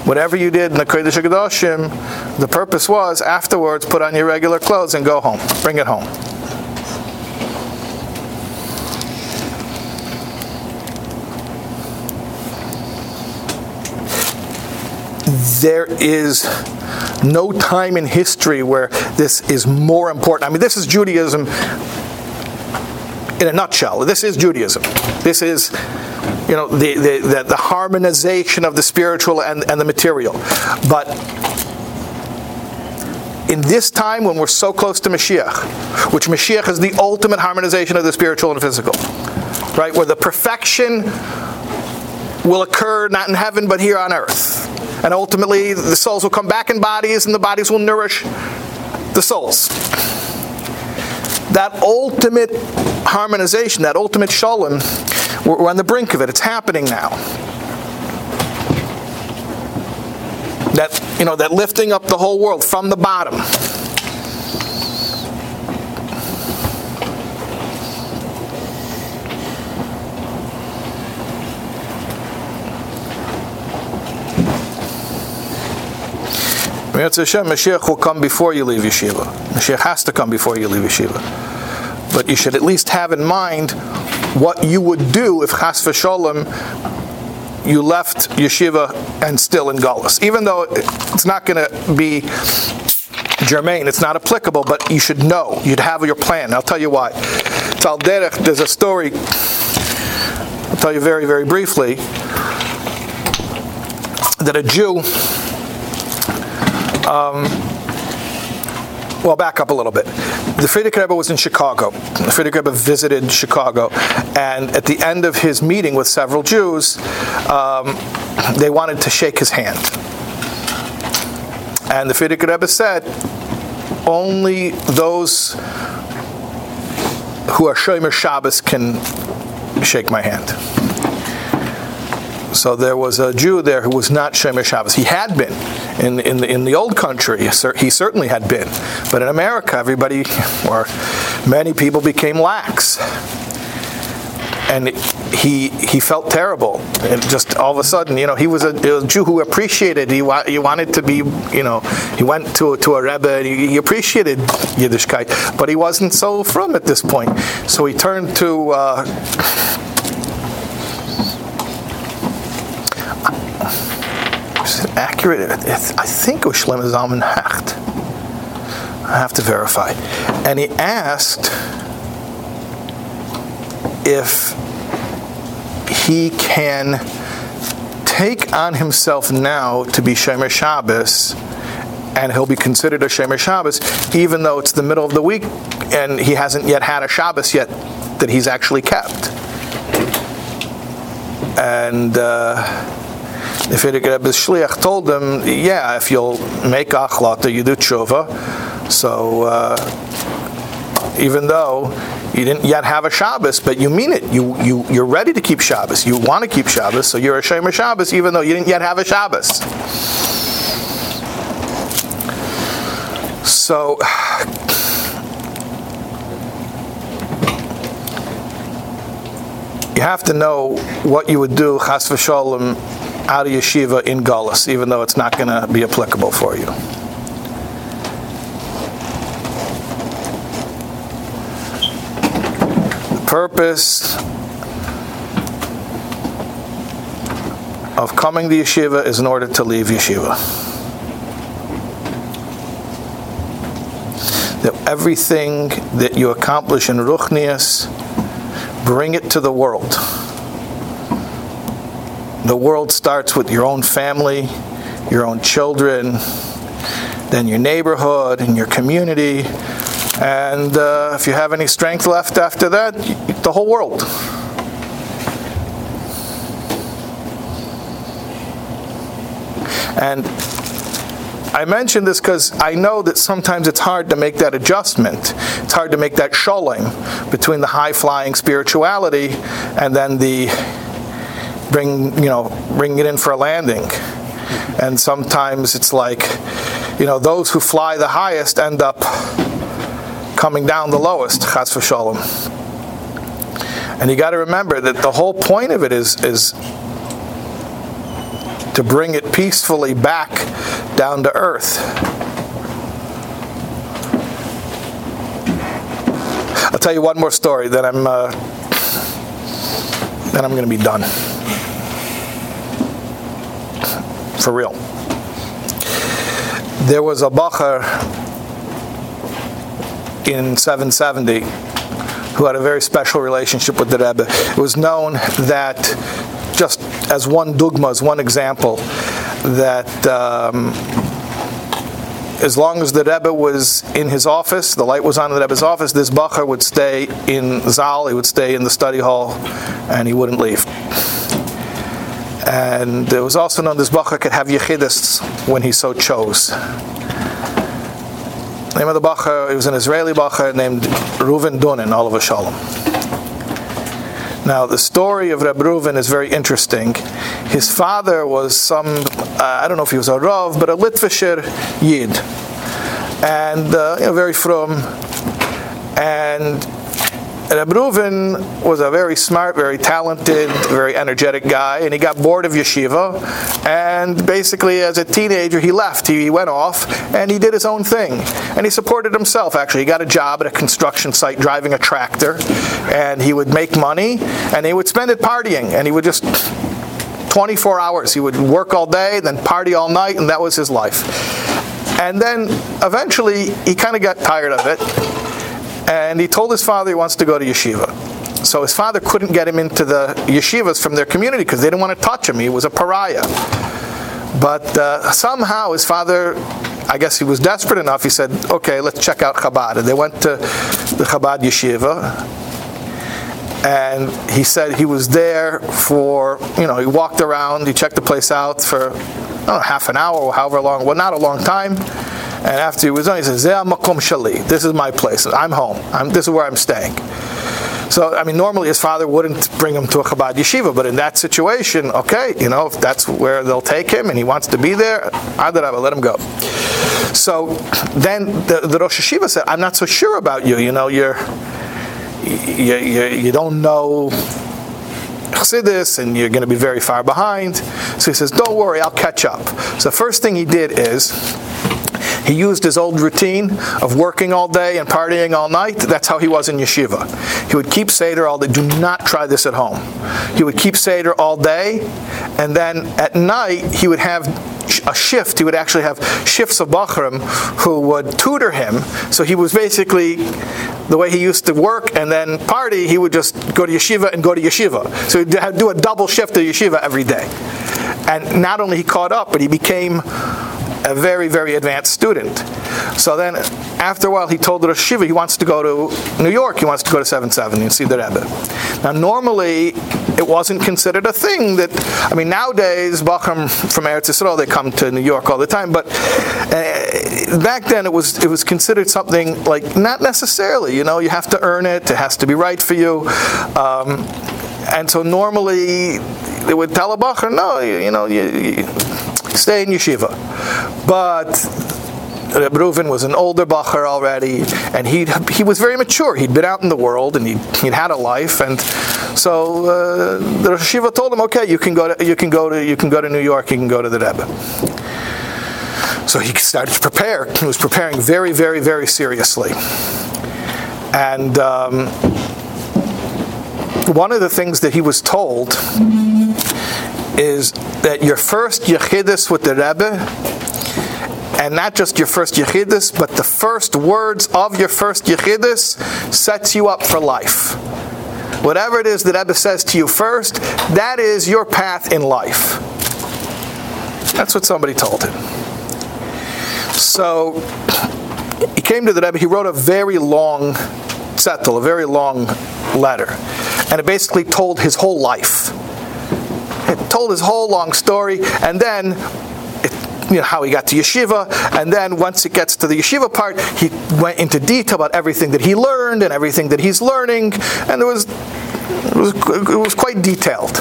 Whatever you did in the Kodesh HaKadoshim, the purpose was afterwards put on your regular clothes and go home. Bring it home. There is no time in history where this is more important. I mean, this is Judaism in a nutshell. This is Judaism. This is, you know, the, the, the, the harmonization of the spiritual and, and the material. But in this time when we're so close to Mashiach, which Mashiach is the ultimate harmonization of the spiritual and physical, right? Where the perfection will occur not in heaven but here on earth. And ultimately, the souls will come back in bodies, and the bodies will nourish the souls. That ultimate harmonization, that ultimate shalom, we're on the brink of it. It's happening now. That you know, that lifting up the whole world from the bottom. Hashem, Mashiach will come before you leave yeshiva. Mashiach has to come before you leave yeshiva. But you should at least have in mind what you would do if chas v'sholem you left yeshiva and still in Gullus. Even though it's not going to be germane, it's not applicable, but you should know. You'd have your plan. I'll tell you why. Tal Derech, there's a story, I'll tell you very, very briefly, that a Jew um, well, back up a little bit. The Frierdiker Rebbe was in Chicago. The Frierdiker Rebbe visited Chicago, and at the end of his meeting with several Jews, um, they wanted to shake his hand. And the Frierdiker Rebbe said, only those who are Shomer Shabbos can shake my hand. So there was a Jew there who was not Shomer Shabbos. He had been in, in, the, in the old country. He certainly had been. But in America, everybody, or many people, became lax. And he he felt terrible, and just all of a sudden, you know, he was a, a Jew who appreciated. He, wa- he wanted to be, you know, he went to to a rebbe. He, he appreciated Yiddishkeit, but he wasn't so from at this point. So he turned to. Uh, accurate? I think it was Shlomo Zalman Hecht. I have to verify. And he asked if he can take on himself now to be Shomer Shabbos, and he'll be considered a Shomer Shabbos, even though it's the middle of the week and he hasn't yet had a Shabbos yet that he's actually kept. And uh, the Frierdiker Rebbe's shliach told them, yeah, if you'll make achlata, you do tshuva. So uh, even though you didn't yet have a Shabbos, but you mean it, you, you, you're ready to keep Shabbos, you want to keep Shabbos, so you're a Shomer Shabbos even though you didn't yet have a Shabbos. So, you have to know what you would do, chas v'sholem, out of yeshiva in Gullus, even though it's not going to be applicable for you. The purpose of coming to yeshiva is in order to leave yeshiva. That everything that you accomplish in Ruchnias, bring it to the world. The world starts with your own family, your own children, then your neighborhood and your community. And uh, if you have any strength left after that, the whole world. And I mention this because I know that sometimes it's hard to make that adjustment. It's hard to make that shalom between the high flying spirituality and then the bring you know bring it in for a landing. And sometimes it's like, you know, those who fly the highest end up coming down the lowest. Chas v'shalom. And you got to remember that the whole point of it is is to bring it peacefully back down to earth. I'll tell you one more story, then I'm uh, then I'm going to be done. For real. There was a bacher in 770 who had a very special relationship with the Rebbe. It was known that just as one dugma, as one example, that um, as long as the Rebbe was in his office, the light was on in the Rebbe's office, this Bacher would stay in Zal, he would stay in the study hall, and he wouldn't leave. And it was also known this Bacher could have Yechidus when he so chose. The name of the Bacher, it was an Israeli Bacher named Reuven Dunin, alav hashalom. Now, the story of Reb Reuven is very interesting. His father was some, uh, I don't know if he was a Rav, but a Litvisher Yid. And uh, you know, very frum. And Reb was a very smart, very talented, very energetic guy, and he got bored of yeshiva. And basically, as a teenager, he left. He went off and he did his own thing. And he supported himself, actually. He got a job at a construction site driving a tractor, and he would make money, and he would spend it partying, and he would just 24 hours. He would work all day, then party all night, and that was his life. And then eventually, he kind of got tired of it and he told his father he wants to go to yeshiva. So his father couldn't get him into the yeshivas from their community because they didn't want to touch him. He was a pariah. But uh, somehow his father, I guess he was desperate enough, he said, okay, let's check out Chabad. And they went to the Chabad yeshiva. And he said he was there for, you know, he walked around, he checked the place out for, I don't know, half an hour or however long, well, not a long time. And after he was done, he says, Zeh makom shali. This is my place. I'm home. I'm, this is where I'm staying. So, I mean, normally his father wouldn't bring him to a Chabad yeshiva, but in that situation, okay, you know, if that's where they'll take him and he wants to be there, Adarabah, let him go. So then the, the Rosh Yeshiva said, I'm not so sure about you. You know, you're, you, you, you don't know Chassidus and you're going to be very far behind. So he says, don't worry, I'll catch up. So the first thing he did is, he used his old routine of working all day and partying all night. That's how he was in yeshiva. He would keep Seder all day. Do not try this at home. He would keep Seder all day, and then at night he would have a shift. He would actually have shifts of bochrim who would tutor him. So he was basically the way he used to work and then party, he would just go to yeshiva and go to yeshiva. So he'd do a double shift of yeshiva every day. And not only he caught up, but he became a very, very advanced student. So then, after a while, he told the Rosh Yeshiva he wants to go to New York. He wants to go to 770 and see the Rebbe. Now, normally, it wasn't considered a thing that, I mean, nowadays, Bacham from Eretz Yisrael, they come to New York all the time, but uh, back then it was it was considered something like, not necessarily, you know, you have to earn it, it has to be right for you. Um, and so normally, they would tell a Bachar, no, you, you know, you, you stay in yeshiva. But Reb Reuven was an older bacher already, and he he was very mature. He'd been out in the world, and he'd, he'd had a life, and so uh, the Rosh Yeshiva told him, "Okay, you can go to you can go to you can go to New York. You can go to the Rebbe." So he started to prepare. He was preparing very, very, very seriously, and. Um, one of the things that he was told is that your first yechidus with the Rebbe, and not just your first yechidus, but the first words of your first yechidus sets you up for life. Whatever it is that Rebbe says to you first, that is your path in life. That's what somebody told him. So he came to the Rebbe. He wrote a very long zettel, a very long letter, and it basically told his whole life. It told his whole long story, and then you know how he got to yeshiva, and then once it gets to the yeshiva part, he went into detail about everything that he learned and everything that he's learning, and it was it was, it was quite detailed.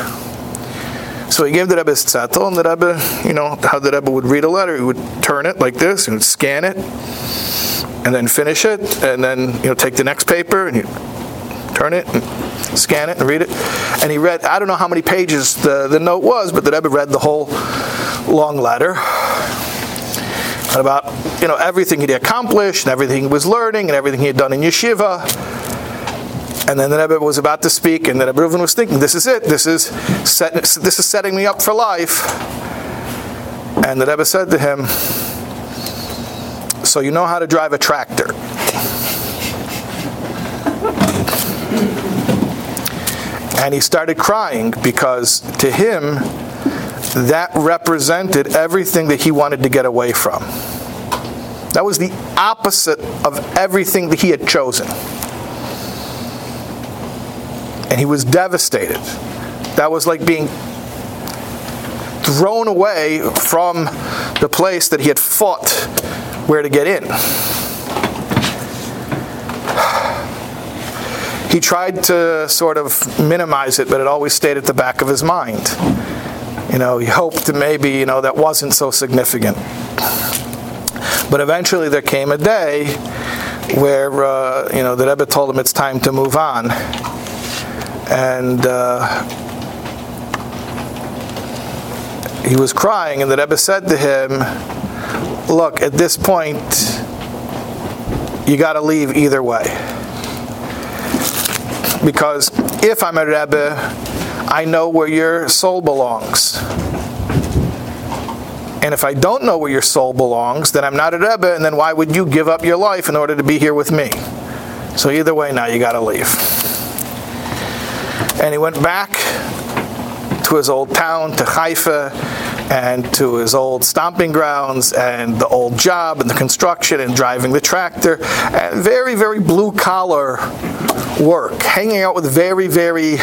So he gave the Rebbe his zettel, and the Rebbe, you know, how the Rebbe would read a letter, he would turn it like this and scan it, and then finish it, and then you know take the next paper and you turn it and scan it and read it. And he read, I don't know how many pages the, the note was, but the Rebbe read the whole long letter about you know everything he'd accomplished and everything he was learning and everything he had done in yeshiva. And then the Rebbe was about to speak, and the Rebbe was thinking, "This is it. This is set, this is setting me up for life." And the Rebbe said to him, "So you know how to drive a tractor?" And he started crying because to him, that represented everything that he wanted to get away from. That was the opposite of everything that he had chosen. And he was devastated. That was like being thrown away from the place that he had fought where to get in. He tried to sort of minimize it, but it always stayed at the back of his mind. You know, he hoped maybe, you know, that wasn't so significant. But eventually there came a day where, uh, you know, the Rebbe told him it's time to move on. And uh, he was crying, and the Rebbe said to him, Look, at this point, you got to leave either way. Because if I'm a Rebbe, I know where your soul belongs. And if I don't know where your soul belongs, then I'm not a Rebbe, and then why would you give up your life in order to be here with me? So either way, now you got to leave. And he went back to his old town, to Haifa, and to his old stomping grounds, and the old job, and the construction, and driving the tractor, and very, very blue collar work, hanging out with very, very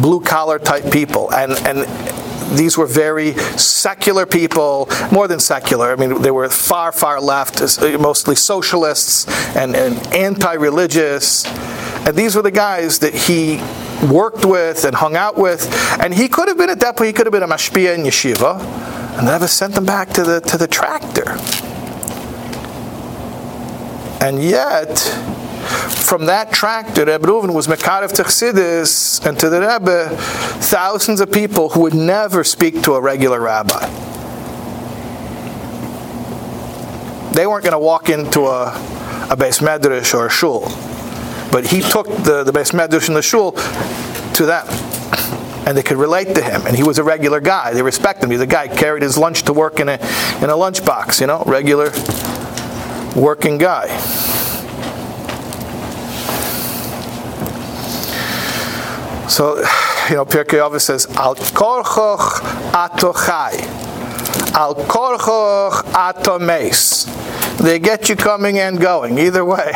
blue collar type people. And, and these were very secular people, more than secular. I mean, they were far, far left, mostly socialists and, and anti religious. And these were the guys that he worked with and hung out with. And he could have been at that point, he could have been a mashpia in yeshiva, and never sent them back to the, to the tractor. And yet, from that tractor, Rebbe Reuven was Mekarev Techsidis, and to the Rebbe, thousands of people who would never speak to a regular rabbi. They weren't going to walk into a, a beis medrash or a shul, but he took the, the beis medrash and the shul to them. And they could relate to him, and he was a regular guy. They respect him. He's a guy carried his lunch to work in a in a lunchbox, you know, regular working guy. So, you know, Pirkei Avos says, Al korchoch atochai. Al korchoch atomes. They get you coming and going, either way.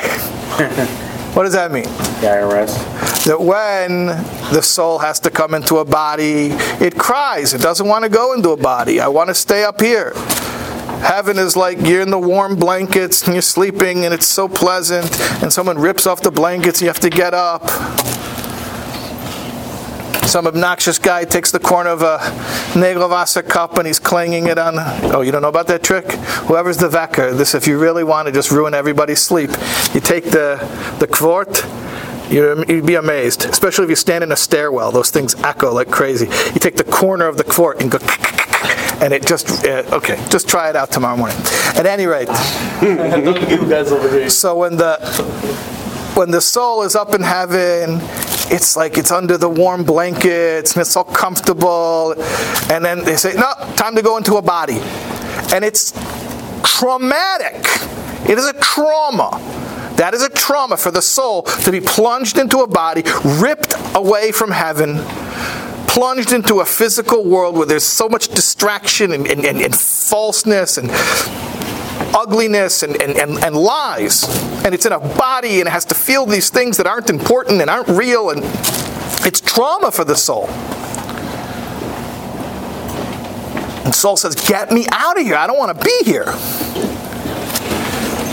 what does that mean? The IRS. That when the soul has to come into a body, it cries. It doesn't want to go into a body. I want to stay up here. Heaven is like you're in the warm blankets and you're sleeping and it's so pleasant, and someone rips off the blankets and you have to get up. Some obnoxious guy takes the corner of a negel vasser cup and he's clanging it on. Oh, you don't know about that trick? Whoever's the vecker, this if you really want to just ruin everybody's sleep, you take the the kvort. You'd be amazed, especially if you stand in a stairwell. Those things echo like crazy. You take the corner of the kvort and go, and it just uh, okay. Just try it out tomorrow morning. At any rate, you guys over here. so when the when the soul is up in heaven it's like it's under the warm blankets and it's all comfortable. And then they say, no, time to go into a body. And it's traumatic. It is a trauma. That is a trauma for the soul to be plunged into a body, ripped away from heaven, plunged into a physical world where there's so much distraction and, and, and, and falseness and ugliness and, and, and, and lies. And it's in a body and it has to feel these things that aren't important and aren't real. And it's trauma for the soul. And soul says, Get me out of here. I don't want to be here.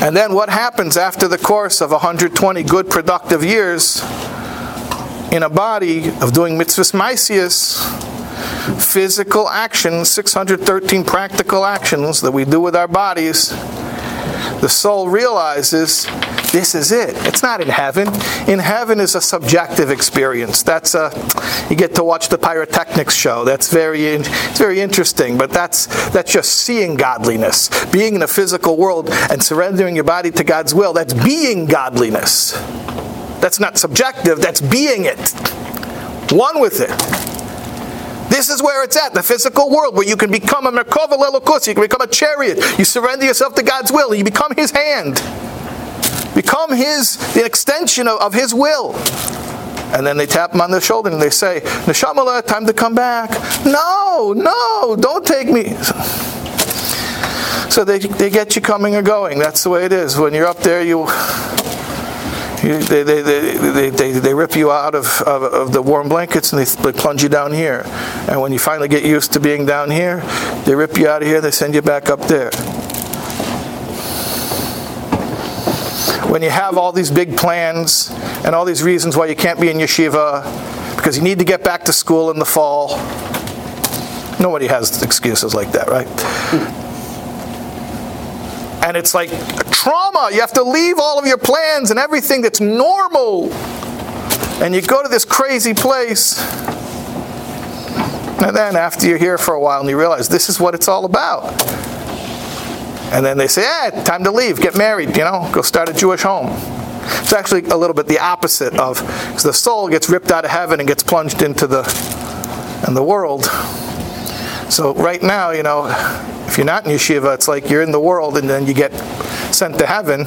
And then what happens after the course of 120 good productive years in a body of doing mitzvahs maisius, physical actions, 613 practical actions that we do with our bodies, the soul realizes this is it. It's not in heaven. In heaven is a subjective experience. That's a you get to watch the pyrotechnics show. That's very it's very interesting, but that's that's just seeing godliness. Being in a physical world and surrendering your body to God's will, that's being godliness. That's not subjective, that's being it. One with it. This is where it's at, the physical world, where you can become a Merkava Lelokus, you can become a chariot. You surrender yourself to God's will, you become His hand. Become His, the extension of, of His will. And then they tap him on the shoulder and they say, Neshamala, time to come back. No, no, don't take me. So they, they get you coming or going. That's the way it is. When you're up there, you, they, they, they, they, they, rip you out of, of, of the warm blankets and they plunge you down here. And when you finally get used to being down here, they rip you out of here, they send you back up there. When you have all these big plans and all these reasons why you can't be in yeshiva, because you need to get back to school in the fall. Nobody has excuses like that, right? And it's like trauma. You have to leave all of your plans and everything that's normal. And you go to this crazy place. And then after you're here for a while and you realize this is what it's all about. And then they say, eh, time to leave, get married, you know, go start a Jewish home. It's actually a little bit the opposite of the soul gets ripped out of heaven and gets plunged into the in the world. So right now, you know, if you're not in yeshiva, it's like you're in the world and then you get sent to heaven.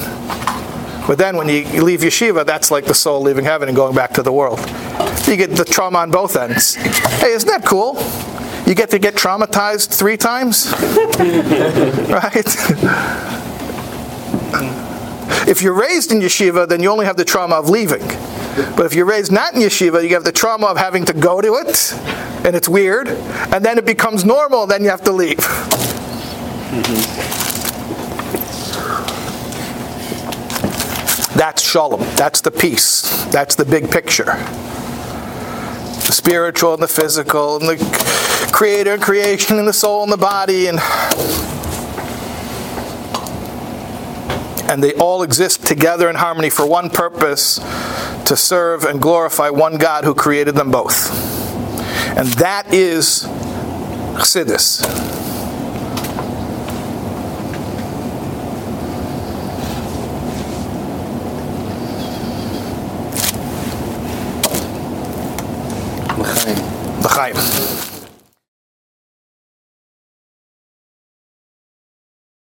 But then when you leave yeshiva, that's like the soul leaving heaven and going back to the world. You get the trauma on both ends. Hey, isn't that cool? You get to get traumatized three times? right? If you're raised in yeshiva, then you only have the trauma of leaving. But if you're raised not in yeshiva, you have the trauma of having to go to it, and it's weird, and then it becomes normal, then you have to leave. That's shalom. That's the peace. That's the big picture. The spiritual and the physical, and the creator and creation, and the soul and the body, and and they all exist together in harmony for one purpose to serve and glorify one God who created them both. And that is Chassidus. L'chaim. L'chaim.